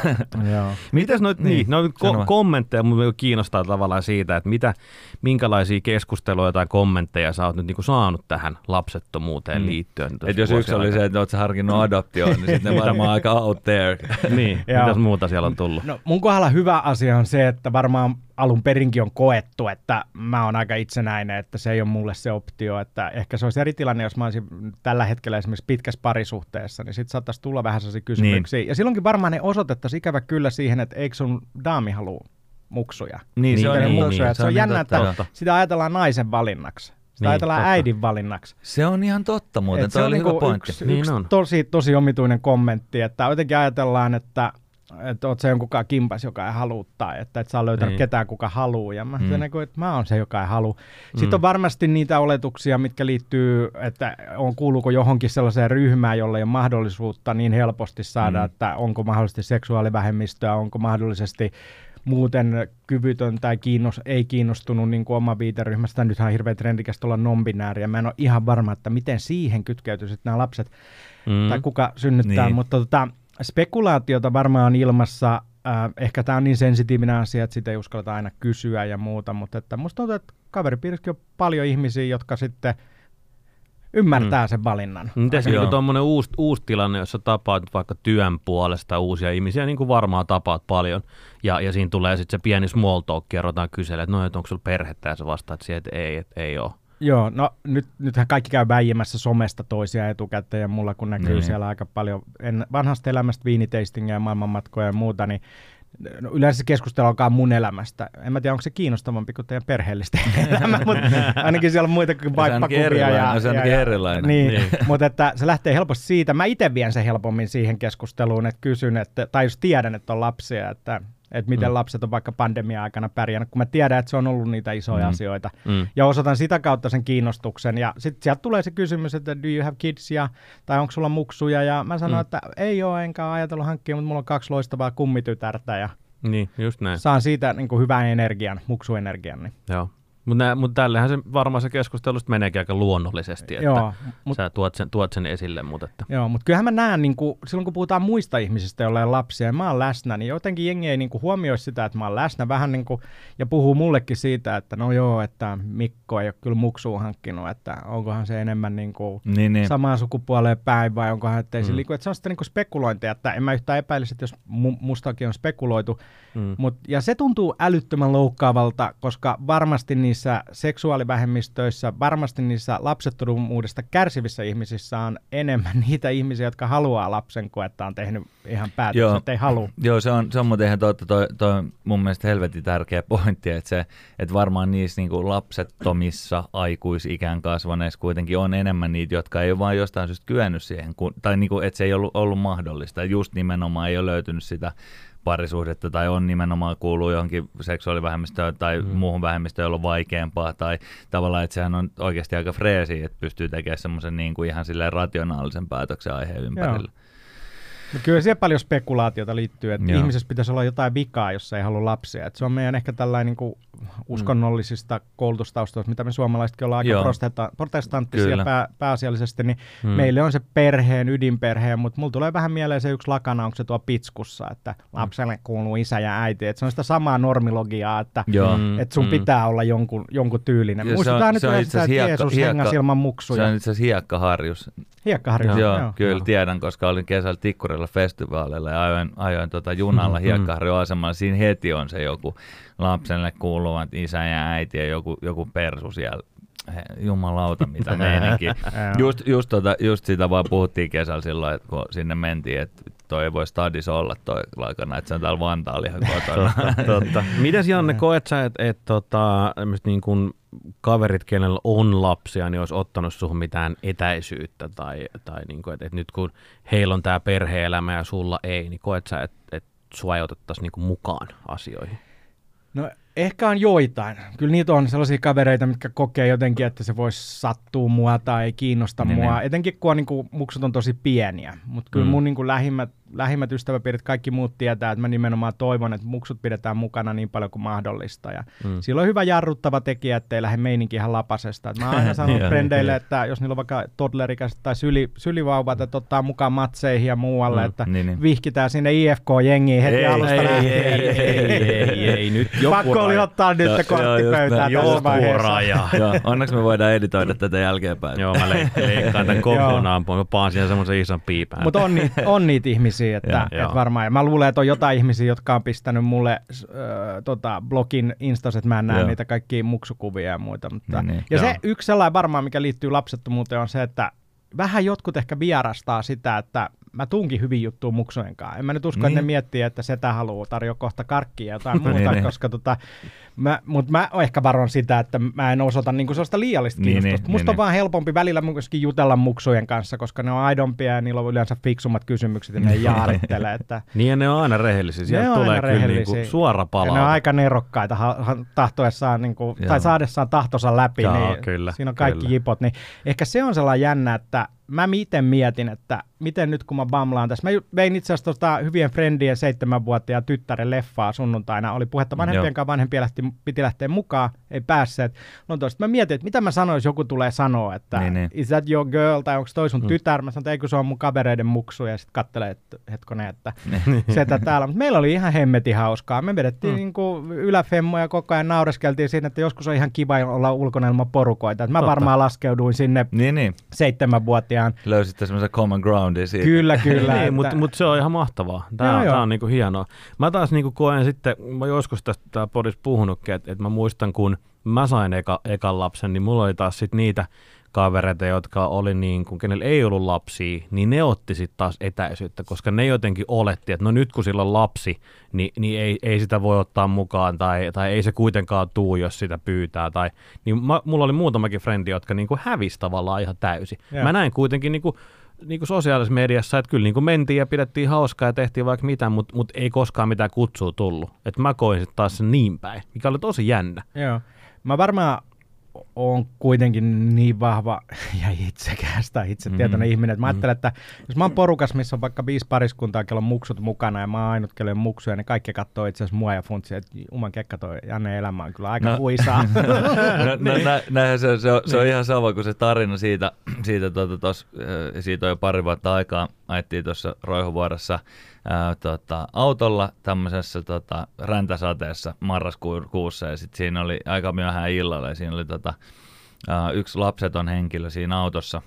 <laughs> Mitäs noit, niin, niin noit ko- kommentteja mun kiinnostaa tavallaan siitä, että mitä, minkälaisia keskusteluja tai kommentteja sä oot nyt niinku saanut tähän lapsettomuuteen mm. liittyen. Et jos yksi oli se, että oot sä harkinnut adoptioon, niin sitten varmaan aika out there. niin, mitäs muuta siellä on tullut? No, mun kohdalla hyvä asia on se, että varmaan alun perinkin on koettu, että mä oon aika itsenäinen, että se ei ole mulle se optio, että ehkä se olisi eri tilanne, jos mä olisin tällä hetkellä esimerkiksi pitkässä parisuhteessa, niin sitten saattaisi tulla vähän sellaisia kysymyksiä. Niin. Ja silloinkin varmaan ne osoitettaisiin ikävä kyllä siihen, että eikö sun daami halua muksuja. Niin, se on, niin, muksuja. Niin, se, se on jännä, totta. että sitä ajatellaan naisen valinnaksi. Sitä niin, ajatellaan totta. äidin valinnaksi. Se on ihan totta muuten, se oli niinku hyvä pointti. Yksi, niin yksi on. Tosi, tosi omituinen kommentti, että jotenkin ajatellaan, että että oot se jonkun kimpas, joka ei halua tai että et saa löytää niin. ketään, kuka haluaa. Ja mä mm. kuin, että mä oon se, joka ei halua. Sitten mm. on varmasti niitä oletuksia, mitkä liittyy, että on kuuluuko johonkin sellaiseen ryhmään, jolle ei ole mahdollisuutta niin helposti saada, mm. että onko mahdollisesti seksuaalivähemmistöä, onko mahdollisesti muuten kyvytön tai kiinnos, ei kiinnostunut niin kuin oma viiteryhmästä. Nythän on hirveän trendikästä olla non-binääriä. Mä en ole ihan varma, että miten siihen kytkeytyy nämä lapset mm. tai kuka synnyttää, niin. mutta tota, spekulaatiota varmaan on ilmassa. Äh, ehkä tämä on niin sensitiivinen asia, että sitä ei uskalleta aina kysyä ja muuta, mutta että musta tuntuu, että kaveripiirissäkin on paljon ihmisiä, jotka sitten – ymmärtää mm. sen valinnan. Miten se niin tuommoinen uusi, uusi tilanne, jossa tapaat vaikka työn puolesta uusia ihmisiä, niin kuin varmaan tapaat paljon, ja, ja siinä tulee sitten se pieni small talk, kerrotaan kysellä, että no, että onko sulla perhettä, ja sä vastaat siihen, että ei, että ei ole. Joo, no nyt, nythän kaikki käy väijämässä somesta toisia etukäteen ja mulla kun näkyy niin. siellä aika paljon en, vanhasta elämästä viiniteistingia ja maailmanmatkoja ja muuta, niin no yleensä se keskustelu alkaa mun elämästä. En mä tiedä, onko se kiinnostavampi kuin teidän perheellisten <laughs> elämä, mutta <laughs> ainakin siellä on muita kuin vaippakuvia. Ja, se on ainakin erilainen. Niin, niin. <laughs> mutta että se lähtee helposti siitä. Mä itse vien sen helpommin siihen keskusteluun, että kysyn, että, tai jos tiedän, että on lapsia, että että miten mm. lapset on vaikka pandemia-aikana pärjännyt, kun mä tiedän, että se on ollut niitä isoja mm. asioita. Mm. Ja osoitan sitä kautta sen kiinnostuksen. Ja sitten sieltä tulee se kysymys, että do you have kids, ja, tai onko sulla muksuja, ja mä sanon, mm. että ei ole, enkä ajatellut hankkia, mutta mulla on kaksi loistavaa kummitytärtä, ja niin, just näin. saan siitä niin kuin hyvän energian, muksuenergian. Niin. Joo. Mutta mut tällähän se varmaan se keskustelusta meneekin aika luonnollisesti, että Joo, mut, sä tuot sen, tuot sen esille. Mutta että. Joo, mutta kyllähän mä näen, niin kuin, silloin kun puhutaan muista ihmisistä, joilla on lapsia, ja mä oon läsnä, niin jotenkin jengi ei niin huomioi sitä, että mä oon läsnä vähän niin kuin, ja puhuu mullekin siitä, että no joo, että Mikko ei ole kyllä muksua hankkinut, että onkohan se enemmän niin kuin, niin, niin. samaa sukupuoleen päin vai onkohan, että ei mm. se liiku. Että se on sitten niin spekulointia, että en mä yhtään epäilisi, että jos mu- mustakin on spekuloitu. Mm. Mut, ja se tuntuu älyttömän loukkaavalta, koska varmasti niin niissä seksuaalivähemmistöissä, varmasti niissä lapsettomuudesta kärsivissä ihmisissä on enemmän <laughs> niitä ihmisiä, jotka haluaa lapsen, kuin että on tehnyt ihan päätöksen, että ei halua. Joo, se on, se on muuten ihan totta. Toi, toi mun mielestä helvetin tärkeä <laughs> pointti, että, se, että varmaan niissä niin kuin lapsettomissa aikuisikään kasvaneissa kuitenkin on enemmän niitä, jotka ei ole vain jostain syystä kyennyt siihen, kun, tai niin kuin, että se ei ollut, ollut mahdollista. Just nimenomaan ei ole löytynyt sitä parisuhdetta tai on nimenomaan kuuluu johonkin seksuaalivähemmistöön tai mm. muuhun vähemmistöön, jolla on vaikeampaa tai tavallaan, että sehän on oikeasti aika freesi, että pystyy tekemään semmoisen niin kuin ihan silleen rationaalisen päätöksen aiheen ympärillä. Joo. No kyllä siellä paljon spekulaatiota liittyy, että Joo. ihmisessä pitäisi olla jotain vikaa, jos ei halua lapsia. Että se on meidän ehkä tällainen niin kuin uskonnollisista mm. koulutustaustoista, mitä me suomalaisetkin ollaan Joo. aika protestanttisia pää, pääasiallisesti, niin mm. meille on se perheen, ydinperheen, mutta mulla tulee vähän mieleen se yksi lakana, onko se tuo pitskussa, että lapselle kuuluu isä ja äiti. Että se on sitä samaa normilogiaa, että, mm. että sun mm. pitää olla jonkun, jonkun tyylinen. Ja Muistetaan nyt yleensä, että Jeesus hiekka, ilman muksuja. Se on itse asiassa hiekkaharjus. Hiekkaharjus, joo. joo. Kyllä joo. tiedän, koska olin kesällä Tikkurilla festivaaleilla ja ajoin, ajoin tota junalla <laughs> mm, hiekkaharjun asemalla. Siinä heti on se joku lapselle kuuluvat isä ja äiti ja joku, joku persu siellä. He, jumalauta, mitä <laughs> meininki. just, just, tota, just sitä vaan puhuttiin kesällä silloin, että kun sinne mentiin, että toi ei voi stadis olla toi laikana, että se on täällä Vantaalla ihan kotona. totta, totta. Mites Janne, koet sä, että et, tota, niin kun kaverit, kenellä on lapsia, niin olisi ottanut suhun mitään etäisyyttä tai, tai niin kuin, että, että nyt kun heillä on tämä perhe-elämä ja sulla ei, niin koet sä, että, että sua ei otettaisi niin mukaan asioihin? No ehkä on joitain. Kyllä niitä on sellaisia kavereita, mitkä kokee jotenkin, että se voisi sattua mua tai kiinnosta niin, mua. Niin. Etenkin kun on, niin kuin, muksut on tosi pieniä. Mutta kyllä mm. mun niin kuin, lähimmät lähimmät ystäväpiirit, kaikki muut tietää, että mä nimenomaan toivon, että muksut pidetään mukana niin paljon kuin mahdollista. Ja mm. Silloin on hyvä jarruttava tekijä, ettei lähde meininki ihan lapasesta. Et mä oon aina <laughs> sanonut frendeille, että jos niillä on vaikka toddlerikäiset tai syli, sylivauvat, että ottaa mukaan matseihin ja muualle, mm. että niin, niin. vihkitään sinne IFK-jengiin heti ei, alusta ei, lähtien. Ei, ei, ei, ei, ei, nyt joku Pakko oli ottaa nyt se korttipöytään tässä vaiheessa. Onneksi me voidaan editoida tätä jälkeenpäin. Joo, mä leikkaan tämän <laughs> kokonaan, mä paan siihen semmoisen ison piipään. Mutta on, on niitä ihmisiä, ihmisiä, että, ja, että varmaan. Ja mä luulen, että on jotain ihmisiä, jotka on pistänyt mulle äh, tota, blogin instas, että mä en näe joo. niitä kaikkia muksukuvia ja muita. Mutta, niin, niin. Ja joo. se yksi sellainen varmaan, mikä liittyy lapsettomuuteen, on se, että vähän jotkut ehkä vierastaa sitä, että mä tunkin hyvin juttuun muksujen kanssa. En mä nyt usko, niin. että ne niin. miettii, että setä haluaa tarjoa kohta karkkia ja jotain <laughs> muuta, niin, niin. koska tota, mä, mut mä ehkä varon sitä, että mä en osoita niinku sellaista liiallista niin, kiinnostusta. Niin, Musta niin, on vaan helpompi välillä myöskin jutella muksujen kanssa, koska ne on aidompia ja niillä on yleensä fiksummat kysymykset ja ne <laughs> jaarittele. Että... niin ja ne on aina rehellisiä. Sieltä ne tulee kyllä niinku suora palaute. Ja ne on aika nerokkaita ha- tahtoessaan, niinku, tai saadessaan tahtonsa läpi, Joo, niin kyllä, siinä on kaikki kyllä. jipot. Niin ehkä se on sellainen jännä, että mä itse mietin, että miten nyt kun mä bamlaan tässä. Mä vein itse asiassa tota hyvien friendien seitsemänvuotiaan tyttären leffaa sunnuntaina. Oli puhetta vanhempien kanssa, vanhempia lähti, piti lähteä mukaan, ei päässeet. Lontoosta. Mä mietin, että mitä mä sanoin, jos joku tulee sanoa, että Niin, niin. is that your girl, tai onko toi sun mm. tytär? Mä sanoin, että eikö se on mun kavereiden muksu, ja sitten kattelee, että hetkonen, että se että täällä. Mutta meillä oli ihan hemmetin hauskaa. Me vedettiin mm. niinku yläfemmoja koko ajan, naureskeltiin siinä, että joskus on ihan kiva olla ulkona ilman porukoita. Et mä Totta. varmaan laskeuduin sinne Niin, niin. seitsemänvuotiaan. Löysitte semmoisen common groundin siitä. Kyllä, <laughs> kyllä. niin, että- mutta mut se on ihan mahtavaa. Tämä, on, tää on niinku hienoa. Mä taas niinku koen sitten, mä joskus tästä tää podissa puhunutkin, että, että mä muistan, kun mä sain eka, ekan lapsen, niin mulla oli taas sit niitä kavereita, jotka oli niin kuin, kenellä ei ollut lapsia, niin ne otti sitten taas etäisyyttä, koska ne jotenkin oletti, että no nyt kun sillä on lapsi, niin, niin ei, ei sitä voi ottaa mukaan tai, tai ei se kuitenkaan tuu, jos sitä pyytää. Tai, niin mä, mulla oli muutamakin frendi, jotka niin kuin hävisi tavallaan ihan täysin. Joo. Mä näin kuitenkin niin kuin, niin kuin sosiaalisessa mediassa, että kyllä niin kuin mentiin ja pidettiin hauskaa ja tehtiin vaikka mitä, mutta mut ei koskaan mitään kutsua tullut. Että mä koin sitten taas sen niin päin, mikä oli tosi jännä. Joo. Mä varmaan on kuitenkin niin vahva <laughs> ja itsekäs tai itsetietoinen mm. ihminen, että mä ajattelen, että jos mä oon porukas, missä on vaikka viisi pariskuntaa, kello on muksut mukana ja mä oon ainut, kello on muksuja, niin kaikki katsoo itse asiassa mua ja funtsia, että juman kekka toi Janne elämä on kyllä aika no. No. huisaa. <laughs> no, no, <laughs> nä, näinhän se, se, on, se on ihan sama kuin se tarina siitä, siitä, tuota, tos, siitä on jo pari vuotta aikaa, ajettiin tuossa Roihuvuorossa ää, tota, autolla tämmöisessä tota, räntäsateessa marraskuussa ja sitten siinä oli aika myöhään illalla ja siinä oli tota, ää, yksi lapseton henkilö siinä autossa,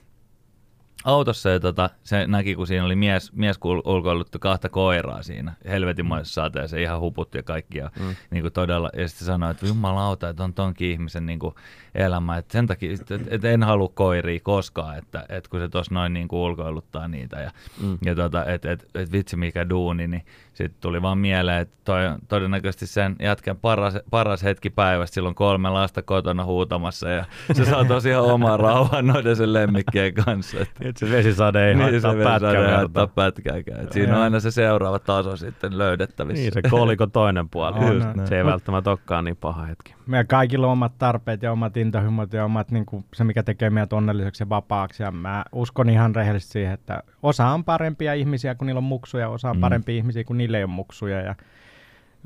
autossa ja tota, se näki, kun siinä oli mies, mies ulkoiluttu kahta koiraa siinä helvetinmoisessa sateessa, ihan huputti ja kaikki. Ja, mm. niin kuin todella, ja sitten sanoi, että jumalauta, että on tonkin ihmisen niin kuin elämä. Että sen takia, että, että en halua koiria koskaan, että, että kun se tuossa noin niin kuin ulkoiluttaa niitä. Ja, mm. ja tota, että et, et vitsi mikä duuni, niin sitten tuli vaan mieleen, että toi on todennäköisesti sen jätkän paras, paras hetki päivästä. Silloin kolme lasta kotona huutamassa ja se saa <laughs> tosiaan oman rauhan noiden sen lemmikkien kanssa. Että Et se vesisade ei niin, haittaa se pätkää pätkän haittaa pätkääkään. Et siinä on aina se seuraava taso sitten löydettävissä. Niin, se koliko toinen puoli. On, Just on. näin. Se ei välttämättä olekaan niin paha hetki. Meillä kaikilla on omat tarpeet ja omat intohimot ja omat niin kuin, se, mikä tekee meidät onnelliseksi ja vapaaksi. Ja mä uskon ihan rehellisesti siihen, että osa on parempia ihmisiä, kun niillä on muksuja, osa on Mm. parempia ihmisiä, kun niillä ei ole muksuja. Ja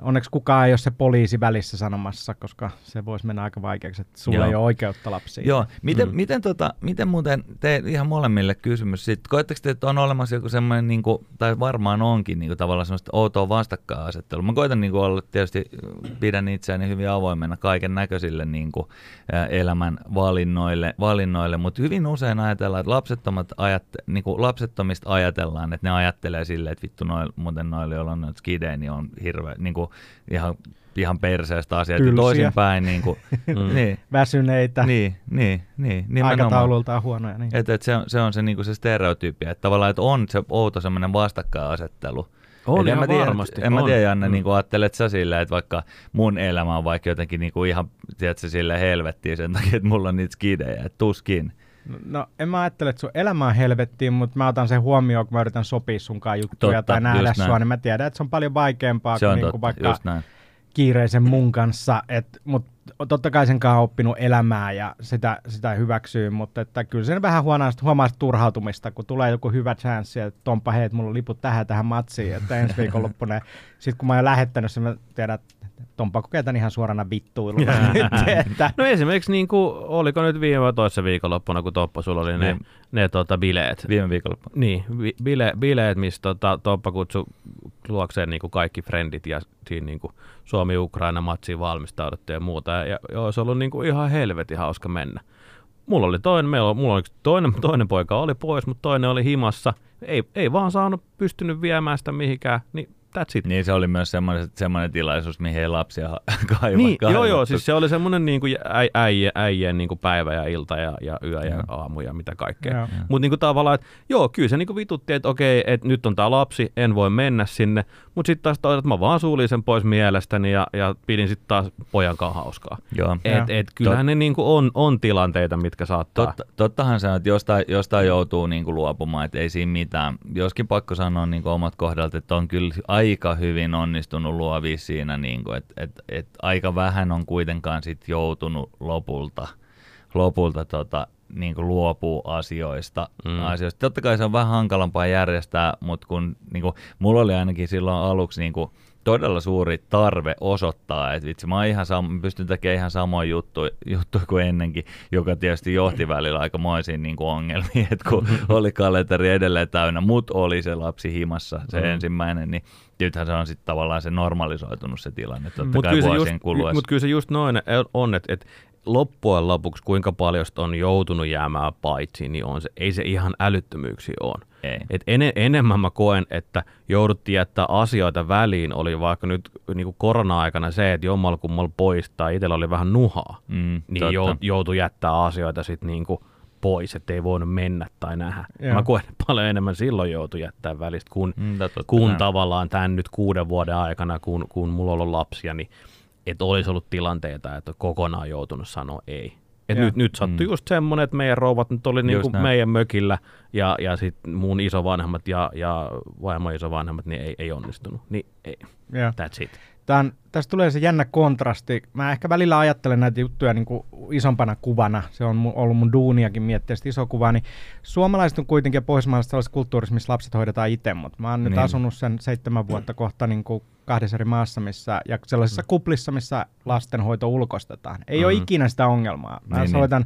onneksi kukaan ei ole se poliisi välissä sanomassa, koska se voisi mennä aika vaikeaksi, että sulla Joo. ei ole oikeutta lapsiin. Joo, miten, mm. miten, tota, miten muuten, te ihan molemmille kysymys sitten, koetteko te, että on olemassa joku semmoinen, niin kuin, tai varmaan onkin niin kuin, tavallaan semmoista outoa vastakkainasettelua. Mä koitan niin kuin, olla, tietysti pidän itseäni hyvin avoimena kaiken näköisille niin kuin, elämän valinnoille, valinnoille, mutta hyvin usein ajatellaan, että lapsettomat ajat, niin kuin, lapsettomista ajatellaan, että ne ajattelee silleen, että vittu noil, muuten noille, joilla on noita skidejä, niin on hirveä, niin kuin, ihan, ihan perseestä asiat. Ja Tylsiä. toisinpäin, niin, kuin, <laughs> Mm. niin, Väsyneitä, niin, niin, niin, nimenomaan. aikataulultaan huonoja. Niin. Et, et se, on, se on se, niinku se stereotyypia, että tavallaan että on se outo semmoinen vastakkainasettelu. On en mä tiedä, varmasti, En mä tiedä, Janne, Mm. niin kuin ajattelet sä silleen, että vaikka mun elämä on vaikka jotenkin niin kuin ihan, tiedätkö, sille helvettiin sen takia, että mulla on niitä skidejä, että tuskin. No en mä ajattele, että sun elämä on helvettiin, mutta mä otan sen huomioon, kun mä yritän sopia sunkaan juttuja Totta, tai nähdä näin. sua, niin mä tiedän, että se on paljon vaikeampaa Se kuin, on niin kuin totta, vaikka kiireisen mun kanssa, mutta totta kai sen kanssa on oppinut elämää ja sitä, sitä hyväksyy, mutta että kyllä sen vähän huomaa, huomaa sitä turhautumista, kun tulee joku hyvä chanssi, että Tompa, hei, että mulla on liput tähän tähän matsiin, että ensi viikonloppuna. Sitten kun mä oon jo lähettänyt sen, mä tiedän, että Tompa kokee tämän ihan suorana vittuiluna. nyt, <laughs> <laughs> että, No esimerkiksi niin kuin, oliko nyt viime vai toisessa viikonloppuna, kun Toppa sulla oli ne, Niin. ne tota, bileet. Viime viikolla. Niin, vi- bile, bileet, missä tota, Toppa kutsui luokseen niin kuin kaikki frendit ja siinä niin kuin Suomi-Ukraina-matsiin valmistauduttu ja muuta. Ja, ja olisi ollut niin kuin ihan helvetin hauska mennä. Mulla oli toinen, meillä, mulla oli toinen, toinen poika oli pois, mutta toinen oli himassa. Ei, ei vaan saanut pystynyt viemään sitä mihinkään, niin that's it. Niin se oli myös semmoinen, semmoinen tilaisuus, mihin ei lapsia ha- <laughs> kaiva, Niin, joo, joo, siis se oli semmoinen niin kuin äi, äijien, äijien niin kuin päivä ja ilta ja, ja yö ja Joo. aamu ja mitä kaikkea. Mutta niin kuin tavallaan, että joo, kyllä se niin kuin vitutti, että okei, että nyt on tämä lapsi, en voi mennä sinne. Mutta sitten taas toisaalta mä vaan suulin sen pois mielestäni ja, ja pidin sitten taas pojan kanssa hauskaa. Joo. Et, et, kyllähän ne niin kuin on, on tilanteita, mitkä saattaa. Totta, tottahan se on, että jostain, jostain joutuu niin kuin luopumaan, että ei siinä mitään. Joskin pakko sanoa niin kuin omat kohdalta, että on kyllä aika hyvin onnistunut luovia siinä, niin että, että, että aika vähän on kuitenkaan sit joutunut lopulta, lopulta tota, niin kuin luopuu asioista, mm. asioista. Totta kai se on vähän hankalampaa järjestää, mutta kun niin kuin, mulla oli ainakin silloin aluksi niin kuin, todella suuri tarve osoittaa, että vitsi, mä, oon ihan sam- pystyn tekemään ihan samoja juttuja, juttuja kuin ennenkin, joka tietysti johti välillä aikamoisiin niin kuin ongelmiin, että kun oli kalenteri edelleen täynnä, mut oli se lapsi himassa, se Mm. mm. ensimmäinen, niin nythän se on sitten tavallaan se normalisoitunut se tilanne, totta Mutta kai kyllä, se vuosien just, kuluessa. mut kyllä se just noin on, että, että loppujen lopuksi kuinka paljon sitä on joutunut jäämään paitsi, niin on se, ei se ihan älyttömyyksiä on. Ei. Et ene, enemmän mä koen, että jouduttiin jättää asioita väliin, oli vaikka nyt niin kuin korona-aikana se, että jommalla kummalla poistaa, itsellä oli vähän nuhaa, Mm, niin totta. jou, joutui jättää asioita sitten niin kuin pois, ettei voinut mennä tai nähdä. Joo. Mä koen, että paljon enemmän silloin joutui jättää välistä, kun, Mm, totta kun tavallaan tämän nyt kuuden vuoden aikana, kun, kun mulla on ollut lapsia, niin että olisi ollut tilanteita, että kokonaan joutunut sanoa ei. Et nyt, nyt sattui Mm. just semmoinen, että meidän rouvat nyt oli niinku meidän mökillä ja, ja sitten mun isovanhemmat ja, ja vaimon isovanhemmat niin ei, ei onnistunut. Niin ei, Joo. that's it. Tää on, tästä tulee se jännä kontrasti. Mä ehkä välillä ajattelen näitä juttuja niin kuin isompana kuvana. Se on ollut mun duuniakin miettiä sitä iso kuvaa. Niin suomalaiset on kuitenkin ja pohjoismaalaiset sellaisessa kulttuurissa, missä lapset hoidetaan itse. Mutta mä oon nyt Niin. asunut sen seitsemän vuotta kohta niin kuin kahdessa eri maassa missä, ja sellaisissa kuplissa, missä lastenhoito ulkostetaan. Ei ole Mhm. ikinä sitä ongelmaa. Mä Niin, niin. soitan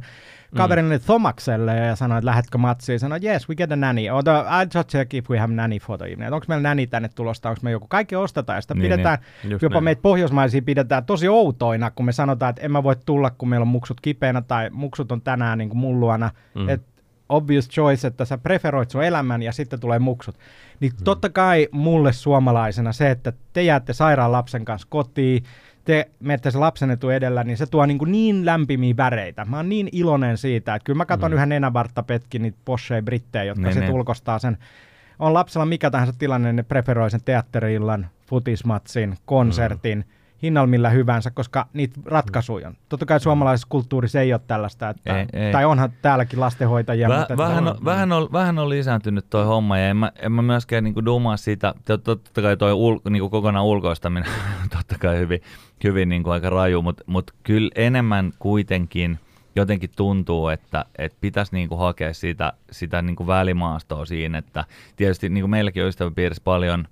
kaverille Thomakselle ja sanoin, että lähdetkö matsiin. Sanoin, yes, we get a nanny. Or the, I just check if we have nanny for the evening. Onko meillä nanny tänne tulosta, onko me joku. Kaikki ostetaan ja sitä Niin, pidetään, Just jopa näin. meitä pohjoismaisia pidetään tosi outoina, kun me sanotaan, että en mä voi tulla, kun meillä on muksut kipeänä tai muksut on tänään niin kuin mun luona. Mm. Et obvious choice, että sä preferoit sun elämän ja sitten tulee muksut. Niin Mm. totta kai mulle suomalaisena se, että te jäätte sairaan lapsen kanssa kotiin, te menette se lapsen etu edellä, niin se tuo niin, kuin niin lämpimiä väreitä. Mä oon niin iloinen siitä, että kyllä mä katson Mm. yhden nenävartta petkin niitä Porsche brittejä, jotka Niin, sitten niin. ulkostaa sen. On lapsella mikä tahansa tilanne, ne preferoi sen teatteriillan, futismatsin, konsertin, mm. hinnalla millä hyvänsä, koska niitä ratkaisuja on. Totta kai suomalaisessa kulttuurissa ei ole tällaista, että, Ei, ei. tai onhan täälläkin lastenhoitajia. Väh, mutta vähän, on- vähän, on, vähän on lisääntynyt toi homma ja en mä, en mä myöskään niinku dumaa siitä, to- totta kai toi ul, niinku kokonaan ulkoistaminen <laughs> totta kai hyvin, hyvin niinku aika raju, mutta mut kyllä enemmän kuitenkin jotenkin tuntuu, että, että pitäisi niinku hakea sitä, sitä niinku välimaastoa siinä, että tietysti niinku meilläkin on ystäväpiirissä paljon,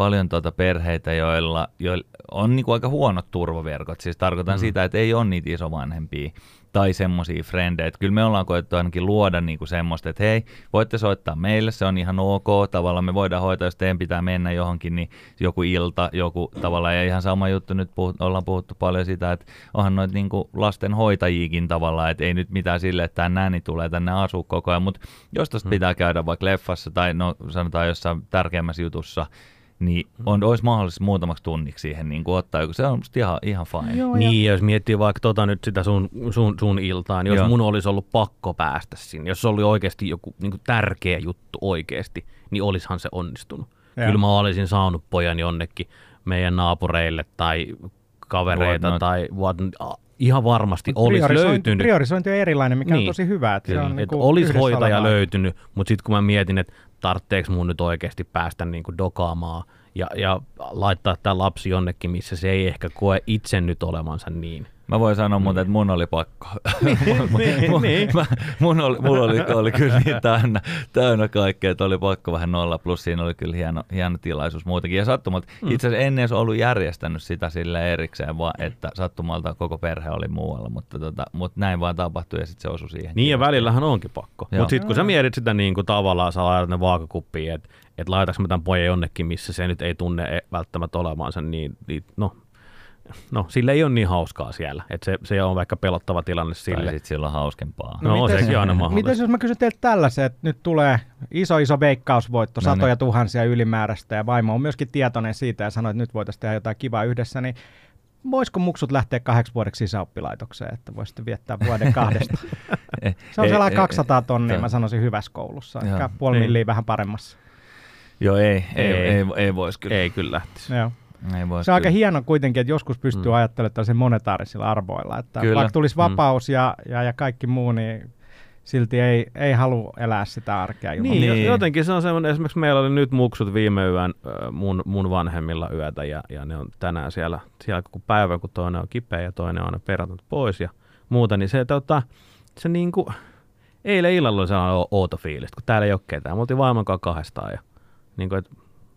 paljon tuota perheitä, joilla, joilla on niinku aika huonot turvaverkot. Siis tarkoitan mm. sitä, että ei ole niitä isovanhempia tai semmoisia frendejä. Kyllä me ollaan koettu ainakin luoda niinku semmoista, että hei, voitte soittaa meille, se on ihan ok. Tavallaan me voidaan hoitaa, jos teidän pitää mennä johonkin, niin joku ilta, joku tavallaan. Ja ihan sama juttu, nyt puhut, ollaan puhuttu paljon sitä, että onhan noita niinku lastenhoitajiikin tavallaan, että ei nyt mitään sille, että tämä näni tulee tänne asuu koko ajan. Mutta jos tuosta mm. pitää käydä vaikka leffassa tai no sanotaan jossain tärkeämmässä jutussa, niin on, olisi mahdollista muutamaksi tunniksi siihen niin kuin ottaa, joku- se on musta ihan, ihan fine. Joo, ja- Niin, jos miettii vaikka tota nyt sitä sun, sun, sun iltaa, niin jos Joo. mun olisi ollut pakko päästä sinne, jos se oli oikeasti joku niin kuin tärkeä juttu oikeasti, niin olishan se onnistunut. Joo. Kyllä mä olisin saanut pojan jonnekin meidän naapureille tai kavereita Whatnot. tai what, a- ihan varmasti olisi priorisointi, löytynyt. priorisointi on erilainen, mikä Niin. on tosi hyvä. Että se Kyllä, on niinku olisi yhdessä hoitaja olevaa. löytynyt, mutta sitten kun mä mietin, että tarvitseeko mun nyt oikeasti päästä niin kuin dokaamaan ja, ja laittaa tämä lapsi jonnekin, missä se ei ehkä koe itse nyt olevansa niin. Mä voin sanoa muuten, että mun oli pakko. <laughs> mun, niin. mä, mun oli, mulla oli, oli kyllä niin täynnä, täynnä kaikkea, että oli pakko vähän nolla, plus siinä oli kyllä hieno, hieno tilaisuus muutenkin. Ja sattumalta, mm. itse asiassa en edes ollut järjestänyt sitä sille erikseen, vaan että sattumalta koko perhe oli muualla, mutta, tota, mutta näin vaan tapahtui ja sitten se osui siihen. Niin ja välillähän onkin pakko. Mutta sitten kun sä mietit sitä niin kuin tavallaan, sä laitat ne vaakakuppiin, että et laitaks mä tämän pojan jonnekin, missä se nyt ei tunne e- välttämättä olevansa, niin, niin no, no, sille ei ole niin hauskaa siellä. Että se, se on vaikka pelottava tilanne Tai sille. sitten sillä on hauskempaa. No, mites- sekin on aina mahdollista. Mites jos mä kysyn teiltä tällaisen, että nyt tulee iso iso veikkausvoitto, No satoja niin. tuhansia ylimääräistä ja vaimo on myöskin tietoinen siitä ja sanoo, että nyt voitaisiin tehdä jotain kivaa yhdessä, niin voisiko muksut lähteä kahdeksi vuodeksi sisäoppilaitokseen, että voisitte viettää vuoden <laughs> kahdesta? Eh, Se on ei- sellainen ei- 200 tonnia, Joo. mä sanoisin hyvässä koulussa. Ehkä puoli Niin. milliä vähän paremmassa. Joo, ei, ei, Ei. ei, ei, ei voisi kyllä. Ei kyllä lähtisi. Joo. Ei vois Se on aika kyllä. hieno kuitenkin, että joskus pystyy Mm. mm. ajattelemaan tällaisilla monetaarisilla arvoilla. Että Kyllä. vaikka tulisi Mm. vapaus ja, ja, ja kaikki muu, niin silti ei, ei halua elää sitä arkea ilman Niin, Niin. niin, jotenkin se on semmoinen, esimerkiksi meillä oli nyt muksut viime yön mun, mun vanhemmilla yötä ja, ja ne on tänään siellä, siellä koko päivä, kun toinen on kipeä ja toinen on aina pois ja muuta, niin se, tota, se niinku, eilen illalla oli sellainen outo fiilis, kun täällä ei ole ketään. Me oltiin vaimon kanssa kahdestaan ja niin kuin, että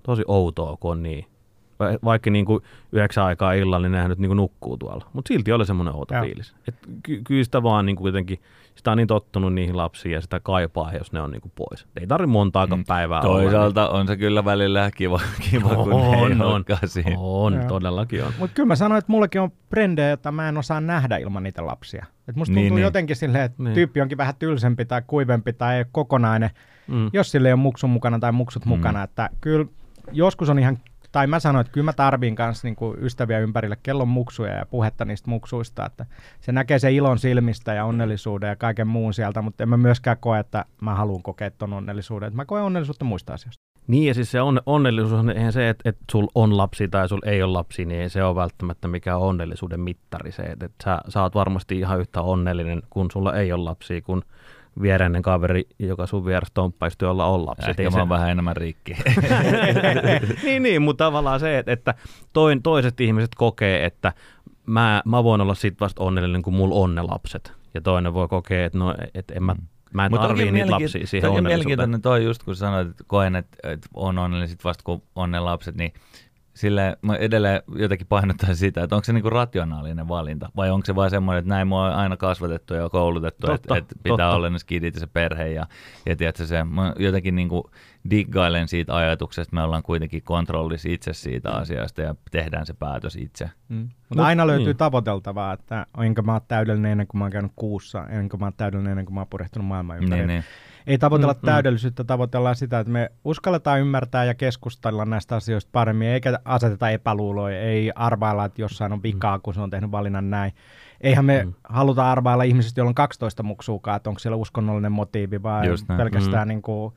tosi outoa, kun on niin. Va- Vaikka niin kuin yhdeksän aikaa illalla, niin nehän nyt niin kuin nukkuu tuolla. Mutta silti oli semmoinen outo fiilis. Et ky- kyllä sitä vaan niin kuin jotenkin, sitä on niin tottunut niihin lapsiin ja sitä kaipaa, jos ne on niin kuin pois. Ei tarvitse montaakaan mm. päivää olla. Toisaalta on se kyllä välillä kiva, kiva kun ne ei on, on, olekaan siinä. on, Joo. todellakin on. Mutta kyllä mä sanoin, että mullakin on brendejä, joita mä en osaa nähdä ilman niitä lapsia. Et musta Niin, tuntuu niin. jotenkin silleen, että Niin. tyyppi onkin vähän tylsempi tai kuivempi tai ei kokonainen, Mm. jos sille ei ole muksun mukana tai muksut Mm. mukana. Että kyllä joskus on ihan, tai mä sanoin, että kyllä mä tarviin kanssa niinku ystäviä ympärille kellon muksuja ja puhetta niistä muksuista, että se näkee se ilon silmistä ja onnellisuuden ja kaiken muun sieltä, mutta en mä myöskään koe, että mä haluan kokea ton onnellisuuden. Että mä koen onnellisuutta muista asioista. Niin ja siis se on, onnellisuus on eihän se, että, että sul on lapsi tai sul ei ole lapsi, niin ei se ole välttämättä mikään onnellisuuden mittari se, että, että sä, sä oot varmasti ihan yhtä onnellinen, kun sulla ei ole lapsia, kun viereinen kaveri, joka sun vieressä tomppaisi, jolla on lapsi. Et Ehkä mä se, oon vähän enemmän rikki. <laughs> <laughs> niin, niin, mutta tavallaan se, että, toin, toiset ihmiset kokee, että mä, mä voin olla sit vasta onnellinen, kun mulla on ne lapset. Ja toinen voi kokea, että no, että en mä, mä en Mut tarvii niitä lapsia siihen onnellisuuteen. mielenkiintoinen toi just, kun sanoit, että koen, että, että on onnellinen sit vasta kun on ne lapset, niin sille mä edelleen jotenkin painottaisin sitä, että onko se niinku rationaalinen valinta vai onko se vain semmoinen, että näin mua on aina kasvatettu ja koulutettu, että, että pitää totta. olla ne skidit ja se perhe ja, ja tiedätkö, se, mä jotenkin niinku diggailen siitä ajatuksesta, että me ollaan kuitenkin kontrollissa itse siitä asiasta ja tehdään se päätös itse. Mm. Mutta aina löytyy niin. tavoiteltavaa, että enkä mä oon täydellinen ennen kuin mä oon käynyt kuussa, enkä mä oon täydellinen ennen kuin mä oon purehtunut maailman ympäri. Niin, niin. Ei tavoitella Mm, mm, mm. täydellisyyttä, tavoitellaan sitä, että me uskalletaan ymmärtää ja keskustella näistä asioista paremmin, eikä aseteta epäluuloja, ei arvailla, että jossain on vikaa, kun se on tehnyt valinnan näin. Eihän me Mm. mm. haluta arvailla ihmisistä, joilla on 12 muksuukaan, että onko siellä uskonnollinen motiivi vai pelkästään mm. niin kuin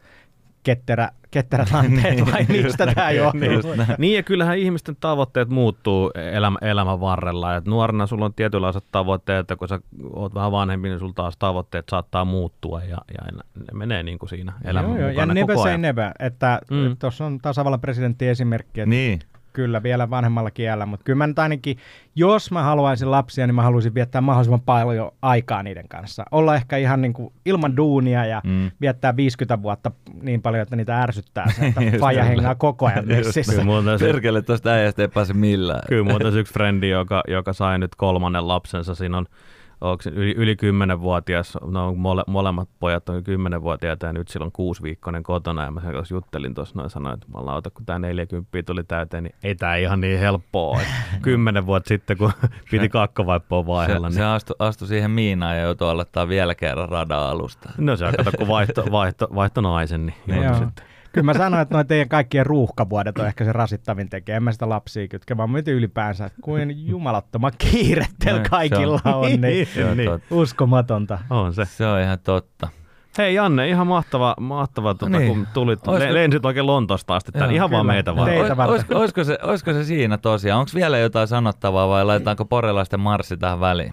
ketterä, ketterät <laughs> anteet vai Just mistä tämä johtuu. Näin. Niin ja kyllähän ihmisten tavoitteet muuttuu elämä, elämän varrella. Et nuorena sulla on tietynlaiset tavoitteet, että kun sä oot vähän vanhempi, niin sulla taas tavoitteet saattaa muuttua ja, ja ne menee niin kuin siinä elämän Joo, joo, ja mukana never koko say ajan. never, että mm. tuossa on tasavallan presidentti esimerkki, että Niin. Kyllä vielä vanhemmalla kielellä, mutta kyllä mä nyt ainakin, jos mä haluaisin lapsia, niin mä haluaisin viettää mahdollisimman paljon aikaa niiden kanssa. Olla ehkä ihan niin kuin ilman duunia ja Mm. viettää 50 vuotta niin paljon, että niitä ärsyttää se, että <laughs> faija hengaa koko ajan messissä. Perkele, tuosta äijästä ei pääse millään. kyllä muuten yksi frendi, joka, joka sai nyt kolmannen lapsensa, siinä on onko se yli, yli 10-vuotias, no mole, molemmat pojat on 10-vuotiaita ja nyt silloin kuusi viikkoinen kotona ja mä sen kanssa juttelin tuossa noin sanoin, että mä lauta, kun tämä 40 tuli täyteen, niin ei tämä ihan niin helppoa. <laughs> Kymmenen vuotta sitten, kun <laughs> piti kakkovaippoa vaihella, Se, niin se astui, astui siihen miinaan ja joutui aloittaa vielä kerran radan alusta. No se on, kato, kun vaihto, vaihto, vaihto naisen, niin joutui sitten. Kyllä mä sanoin, että noin teidän kaikkien ruuhkavuodet on ehkä se rasittavin tekijä. En mä sitä lapsia kytke, vaan mietin ylipäänsä, kuin jumalattoman kiire teillä Niin, kaikilla se on- on. Niin Se on Niin. totta. uskomatonta. On se. Se on ihan totta. Hei Janne, ihan mahtava, mahtava tuota, Niin. kun tulit. Olisiko- Le- lensit oikein Lontosta asti tänne, Joo, ihan vaan kyllä. meitä vaan. Teitä Ois- varten. olisiko, olisiko, se, olisiko se siinä tosiaan? Onko vielä jotain sanottavaa vai laitetaanko porelaisten marssi tähän väliin?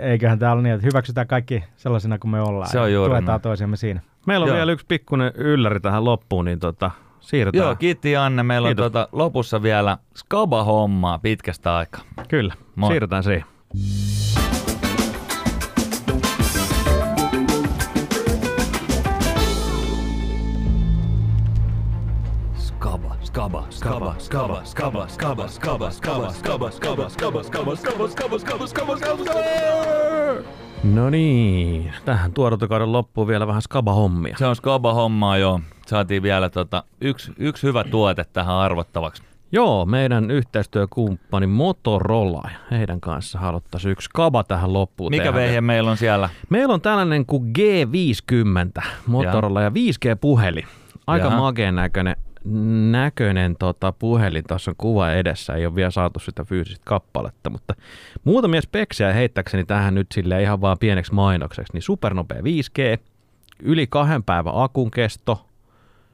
Eiköhän tää ole niin, että hyväksytään kaikki sellaisina kuin me ollaan. Se on juuri Tuetaan näin. toisiamme siinä. Meillä on Joo. vielä yksi pikkuinen ylläri tähän loppuun, niin tota, siirrytään. Joo, kiitti Janne. Meillä Kiitos. on tuota, lopussa vielä skaba-hommaa pitkästä aikaa. Kyllä, Moi. siirrytään siihen. Skaba, skaba, skaba, skaba, skaba, skaba, skaba, skaba, skaba, skaba, skaba, skaba, skaba, skaba, skaba, skaba, skaba, skaba. No niin, tähän tuotantokauden loppuun vielä vähän skaba-hommia. Se on skaba-hommaa joo. Saatiin vielä tota, yksi, yksi hyvä tuote tähän arvottavaksi. Joo, meidän yhteistyökumppani Motorola, heidän kanssa haluttaisiin yksi skaba tähän loppuun Mikä tehdä. vehje meillä on siellä? Meillä on tällainen kuin G50 Motorola ja 5G-puhelin. Aika Jaha. makeen näköinen, näköinen tota, puhelin. Tuossa on kuva edessä, ei ole vielä saatu sitä fyysistä kappaletta, mutta muutamia speksejä heittäkseni tähän nyt sille ihan vaan pieneksi mainokseksi. Niin supernopea 5G, yli kahden päivän akun kesto,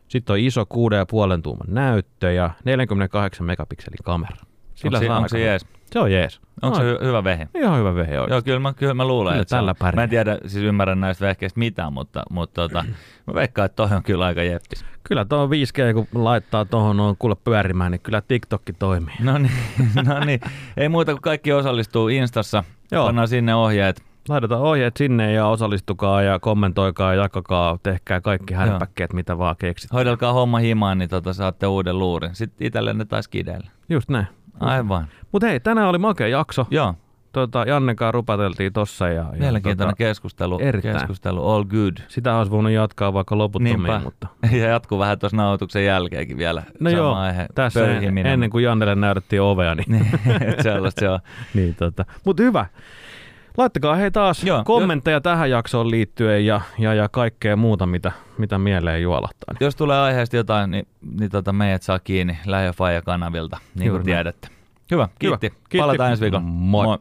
sitten on iso 6,5 tuuman näyttö ja 48 megapikselin kamera. Onko se, saa onko se jees? Se on jees. Onko se hy- hyvä vehje? Ihan hyvä vehe oikein. Joo, kyllä mä, kyllä mä luulen, Kyllä että se tällä on. pärjää. Mä en tiedä, siis ymmärrän näistä vehkeistä mitään, mutta, mutta tota, <clears throat> mä veikkaan, että toi on kyllä aika jeppis. Kyllä tuo 5G, kun laittaa tuohon noin kuule pyörimään, niin kyllä TikTokki toimii. No niin, <laughs> no niin. Ei muuta kuin kaikki osallistuu Instassa. Joo. Pannaan sinne ohjeet. Laitetaan ohjeet sinne ja osallistukaa ja kommentoikaa ja jakakaa, tehkää kaikki härpäkkeet, mitä vaan keksit. Hoidelkaa homma himaan, niin tota, saatte uuden luurin. Sitten itsellenne taas kideillä. Just näin. Aivan. Mutta hei, tänään oli makea jakso. Joo, Tota, Jannenkaan rupateltiin tossa. Ja, ja mielenkiintoinen tota, keskustelu. erittäin. Keskustelu, all good. Sitä olisi voinut jatkaa vaikka loputtomiin, Niinpä. mutta <laughs> Ja jatkuu vähän tuossa nauhoituksen jälkeenkin vielä. no joo, aihe, tässä pöyhiminen. ennen kuin Jannelle näytettiin ovea, niin, <laughs> Niin, sellaista se on. <laughs> niin tota. Mutta hyvä. Laittakaa hei taas Joo, kommentteja tähän jaksoon liittyen ja, ja, ja kaikkea muuta, mitä, mitä mieleen juolahtaa. Niin. Jos tulee aiheesta jotain, niin, niin tota meidät saa kiinni Faija kanavilta, niin Juuri kuin tiedätte. Hyvä, kiitti. Hyvä. Kiitti. Palataan ensi viikolla. Moi.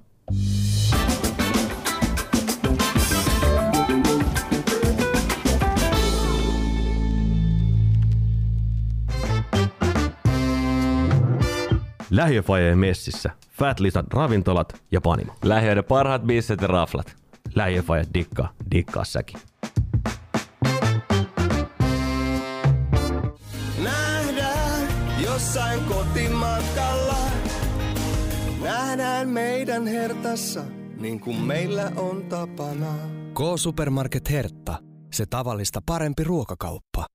Lähiöfajeen messissä. Fat Lisat ravintolat ja panimo. Lähiöiden parhaat bisset ja raflat. Lähiöfajat dikkaa, dikkaa säkin. Nähdään jossain kotimatkalla. Nähdään meidän hertassa, niin kuin meillä on tapana. K-Supermarket Hertta. Se tavallista parempi ruokakauppa.